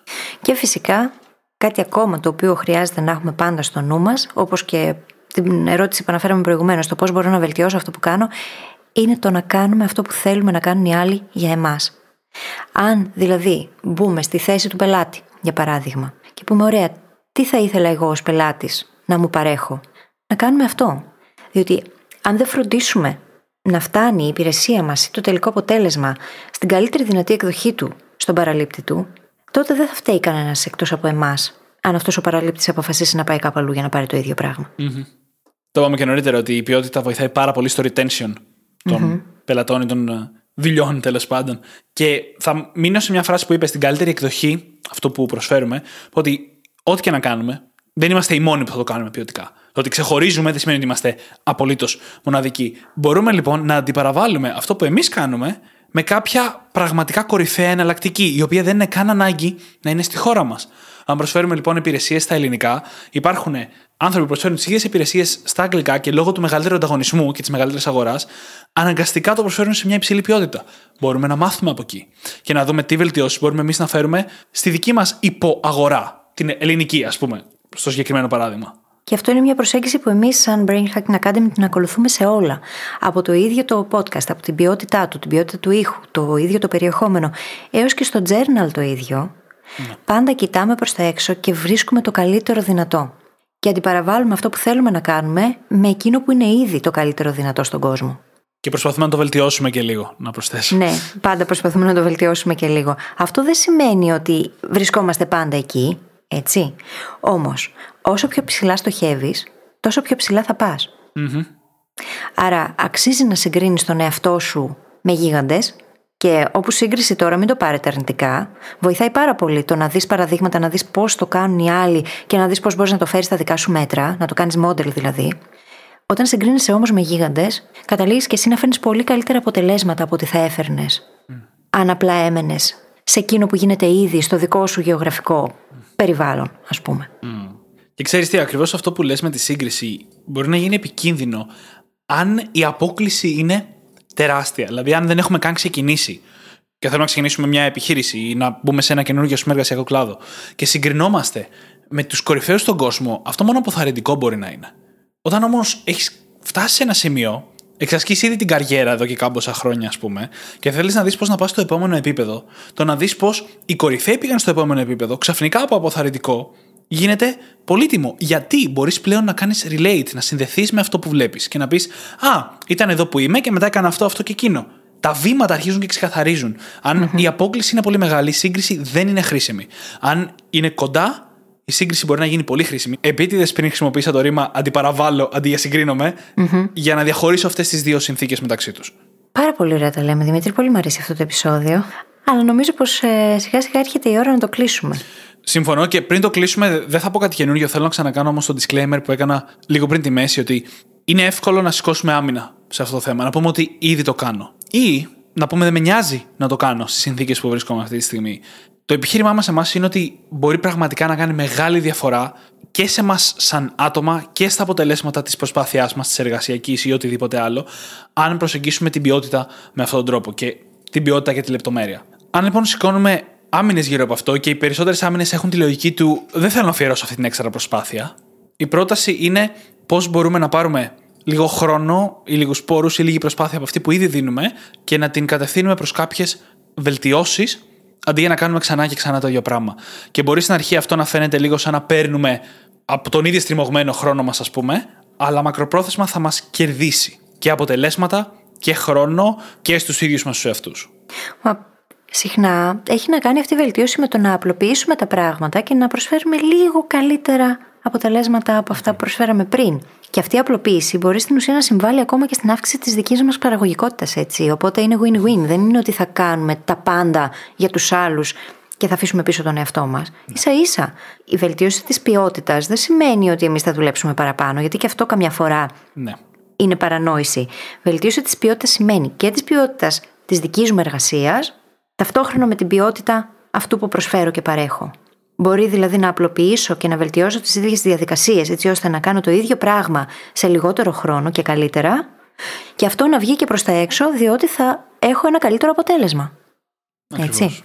Και φυσικά κάτι ακόμα το οποίο χρειάζεται να έχουμε πάντα στο νου μας, όπως και την ερώτηση που αναφέραμε προηγουμένως, το πώς μπορώ να βελτιώσω αυτό που κάνω, είναι το να κάνουμε αυτό που θέλουμε να κάνουν οι άλλοι για εμάς. Αν δηλαδή μπούμε στη θέση του πελάτη, για παράδειγμα, και πούμε: Ωραία, τι θα ήθελα εγώ ως πελάτης να μου παρέχω, να κάνουμε αυτό. Διότι αν δεν φροντίσουμε να φτάνει η υπηρεσία μας ή το τελικό αποτέλεσμα στην καλύτερη δυνατή εκδοχή του στον παραλήπτη του, τότε δεν θα φταίει κανένας εκτός από εμάς, αν αυτός ο παραλήπτης αποφασίσει να πάει κάπου αλλού για να πάρει το ίδιο Το είπαμε και νωρίτερα ότι η ποιότητα βοηθάει πάρα πολύ στο retention των πελατών ή των ε, δουλειών τέλος πάντων. Και θα μείνω σε μια φράση που είπε στην καλύτερη εκδοχή, αυτό που προσφέρουμε, ότι ό,τι και να κάνουμε, δεν είμαστε οι μόνοι που θα το κάνουμε ποιοτικά. Το ότι ξεχωρίζουμε δεν σημαίνει ότι είμαστε απολύτως μοναδικοί. Μπορούμε λοιπόν να αντιπαραβάλουμε αυτό που εμείς κάνουμε με κάποια πραγματικά κορυφαία εναλλακτική, η οποία δεν είναι καν ανάγκη να είναι στη χώρα μας. Αν προσφέρουμε λοιπόν υπηρεσίες στα ελληνικά, υπάρχουν άνθρωποι που προσφέρουν τις ίδιες υπηρεσίες στα αγγλικά και λόγω του μεγαλύτερου ανταγωνισμού και της μεγαλύτερης αγοράς, αναγκαστικά το προσφέρουν σε μια υψηλή ποιότητα. Μπορούμε να μάθουμε από εκεί και να δούμε τι βελτιώσεις μπορούμε εμείς να φέρουμε στη δική μας υποαγορά, την ελληνική, ας πούμε, στο συγκεκριμένο παράδειγμα. Και αυτό είναι μια προσέγγιση που εμείς, σαν Brain Hacking Academy, την ακολουθούμε σε όλα. Από το ίδιο το podcast, από την ποιότητά του, την ποιότητα του ήχου, το ίδιο το περιεχόμενο, έως και στο journal το ίδιο. Ναι. Πάντα κοιτάμε προς τα έξω και βρίσκουμε το καλύτερο δυνατό. Και αντιπαραβάλλουμε αυτό που θέλουμε να κάνουμε με εκείνο που είναι ήδη το καλύτερο δυνατό στον κόσμο. Και προσπαθούμε να το βελτιώσουμε και λίγο, να προσθέσω. Ναι, πάντα προσπαθούμε να το βελτιώσουμε και λίγο. Αυτό δεν σημαίνει ότι βρισκόμαστε πάντα εκεί, έτσι. Όμως, όσο πιο ψηλά στοχεύεις, τόσο πιο ψηλά θα πας. Άρα, αξίζει να συγκρίνεις τον εαυτό σου με γίγαντες. Και όπου σύγκριση τώρα, μην το πάρετε αρνητικά. Βοηθάει πάρα πολύ το να δεις παραδείγματα, να δεις πώς το κάνουν οι άλλοι και να δεις πώς μπορείς να το φέρεις στα δικά σου μέτρα, να το κάνεις μόντελ δηλαδή. Όταν συγκρίνεσαι όμως με γίγαντες, καταλήγεις και εσύ να φέρνεις πολύ καλύτερα αποτελέσματα από ό,τι θα έφερνες. Αν απλά έμενες σε εκείνο που γίνεται ήδη στο δικό σου γεωγραφικό περιβάλλον, ας πούμε. Και ξέρεις τι, ακριβώς αυτό που λες με τη σύγκριση μπορεί να γίνει επικίνδυνο αν η απόκληση είναι τεράστια. Δηλαδή, αν δεν έχουμε καν ξεκινήσει και θέλουμε να ξεκινήσουμε μια επιχείρηση ή να μπούμε σε ένα καινούργιο σου εργασιακό κλάδο και συγκρινόμαστε με τους κορυφαίους στον κόσμο, αυτό μόνο αποθαρρυντικό μπορεί να είναι. Όταν όμως έχεις φτάσει σε ένα σημείο, εξασκήσει ήδη την καριέρα εδώ και κάμποσα χρόνια, ας πούμε, και θέλεις να δεις πώς να πας στο επόμενο επίπεδο, το να δεις πώς οι κορυφαίοι πήγαν στο επόμενο επίπεδο, ξαφνικά από αποθαρρυντικό, γίνεται πολύτιμο. Γιατί μπορείς πλέον να κάνεις relate, να συνδεθείς με αυτό που βλέπεις και να πεις Α, ήταν εδώ που είμαι και μετά έκανα αυτό, αυτό και εκείνο. Τα βήματα αρχίζουν και ξεκαθαρίζουν. Αν η απόκληση είναι πολύ μεγάλη, η σύγκριση δεν είναι χρήσιμη. Αν είναι κοντά, η σύγκριση μπορεί να γίνει πολύ χρήσιμη. Επίτηδες πριν χρησιμοποίησα το ρήμα αντιπαραβάλλω αντί για συγκρίνομαι, για να διαχωρίσω αυτές τις δύο συνθήκες μεταξύ τους. Πάρα πολύ ωραία τα λέμε, Δημήτρη. Πολύ μου αρέσει αυτό το επεισόδιο. Αλλά νομίζω πως ε, σιγά σιγά έρχεται η ώρα να το κλείσουμε. Συμφωνώ και πριν το κλείσουμε, δεν θα πω κάτι καινούριο. Θέλω να ξανακάνω όμως το disclaimer που έκανα λίγο πριν τη μέση, ότι είναι εύκολο να σηκώσουμε άμυνα σε αυτό το θέμα. Να πούμε ότι ήδη το κάνω. Ή να πούμε δεν με νοιάζει να το κάνω στις συνθήκες που βρίσκομαι αυτή τη στιγμή. Το επιχείρημά μας εμάς είναι ότι μπορεί πραγματικά να κάνει μεγάλη διαφορά και σε εμά σαν άτομα και στα αποτελέσματα της προσπάθειάς μας, της εργασιακής ή οτιδήποτε άλλο, αν προσεγγίσουμε την ποιότητα με αυτόν τον τρόπο και την ποιότητα και τη λεπτομέρεια. Αν λοιπόν σηκώνουμε άμυνες γύρω από αυτό και οι περισσότερες άμυνες έχουν τη λογική του δεν θέλω να αφιερώσω αυτή την έξτρα προσπάθεια, η πρόταση είναι πώς μπορούμε να πάρουμε λίγο χρόνο ή λίγους πόρους ή λίγη προσπάθεια από αυτή που ήδη δίνουμε και να την κατευθύνουμε προς κάποιες βελτιώσεις αντί για να κάνουμε ξανά και ξανά το ίδιο πράγμα. Και μπορεί στην αρχή αυτό να φαίνεται λίγο σαν να παίρνουμε από τον ίδιο στριμωγμένο χρόνο μας, ας πούμε, αλλά μακροπρόθεσμα θα μας κερδίσει και αποτελέσματα και χρόνο και στους ίδιους μας τους εαυτούς. Μα συχνά έχει να κάνει αυτή η βελτίωση με το να απλοποιήσουμε τα πράγματα και να προσφέρουμε λίγο καλύτερα αποτελέσματα από αυτά που προσφέραμε πριν. Και αυτή η απλοποίηση μπορεί στην ουσία να συμβάλλει ακόμα και στην αύξηση της δικής μας παραγωγικότητας, έτσι. Οπότε είναι win-win. Δεν είναι ότι θα κάνουμε τα πάντα για τους άλλους και θα αφήσουμε πίσω τον εαυτό μας. σα ίσα. Η βελτίωση της ποιότητας δεν σημαίνει ότι εμείς θα δουλέψουμε παραπάνω, γιατί και αυτό καμιά φορά Ναι. είναι παρανόηση. Βελτίωση της ποιότητας σημαίνει και της ποιότητας της δικής μου εργασίας, ταυτόχρονα με την ποιότητα αυτού που προσφέρω και παρέχω. Μπορεί δηλαδή να απλοποιήσω και να βελτιώσω τις ίδιες διαδικασίες, έτσι ώστε να κάνω το ίδιο πράγμα σε λιγότερο χρόνο και καλύτερα, και αυτό να βγει και προς τα έξω, διότι θα έχω ένα καλύτερο αποτέλεσμα. Έτσι. Ακριβώς.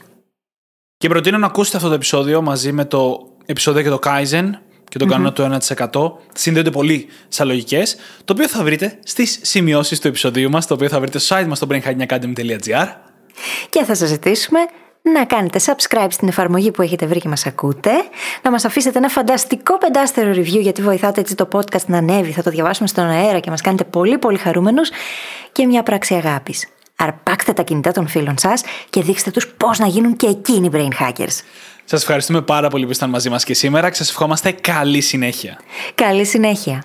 Και προτείνω να ακούσετε αυτό το επεισόδιο μαζί με το επεισόδιο για το Kaizen και τον κανόνα του 1%. Συνδέονται πολύ σαν λογικές, το οποίο θα βρείτε στις σημειώσεις του επεισοδίου μας, το οποίο θα βρείτε στο site μας στο brainhackingacademy.gr. Και θα σας ζητήσουμε να κάνετε subscribe στην εφαρμογή που έχετε βρει και μας ακούτε, να μας αφήσετε ένα φανταστικό πεντάστερο review γιατί βοηθάτε έτσι το podcast να ανέβει, θα το διαβάσουμε στον αέρα και μας κάνετε πολύ πολύ χαρούμενους και μια πράξη αγάπης. Αρπάξτε τα κινητά των φίλων σας και δείξτε τους πώς να γίνουν και εκείνοι brain hackers. Σας ευχαριστούμε πάρα πολύ που ήσασταν μαζί μας και σήμερα και σας ευχόμαστε καλή συνέχεια. Καλή συνέχεια.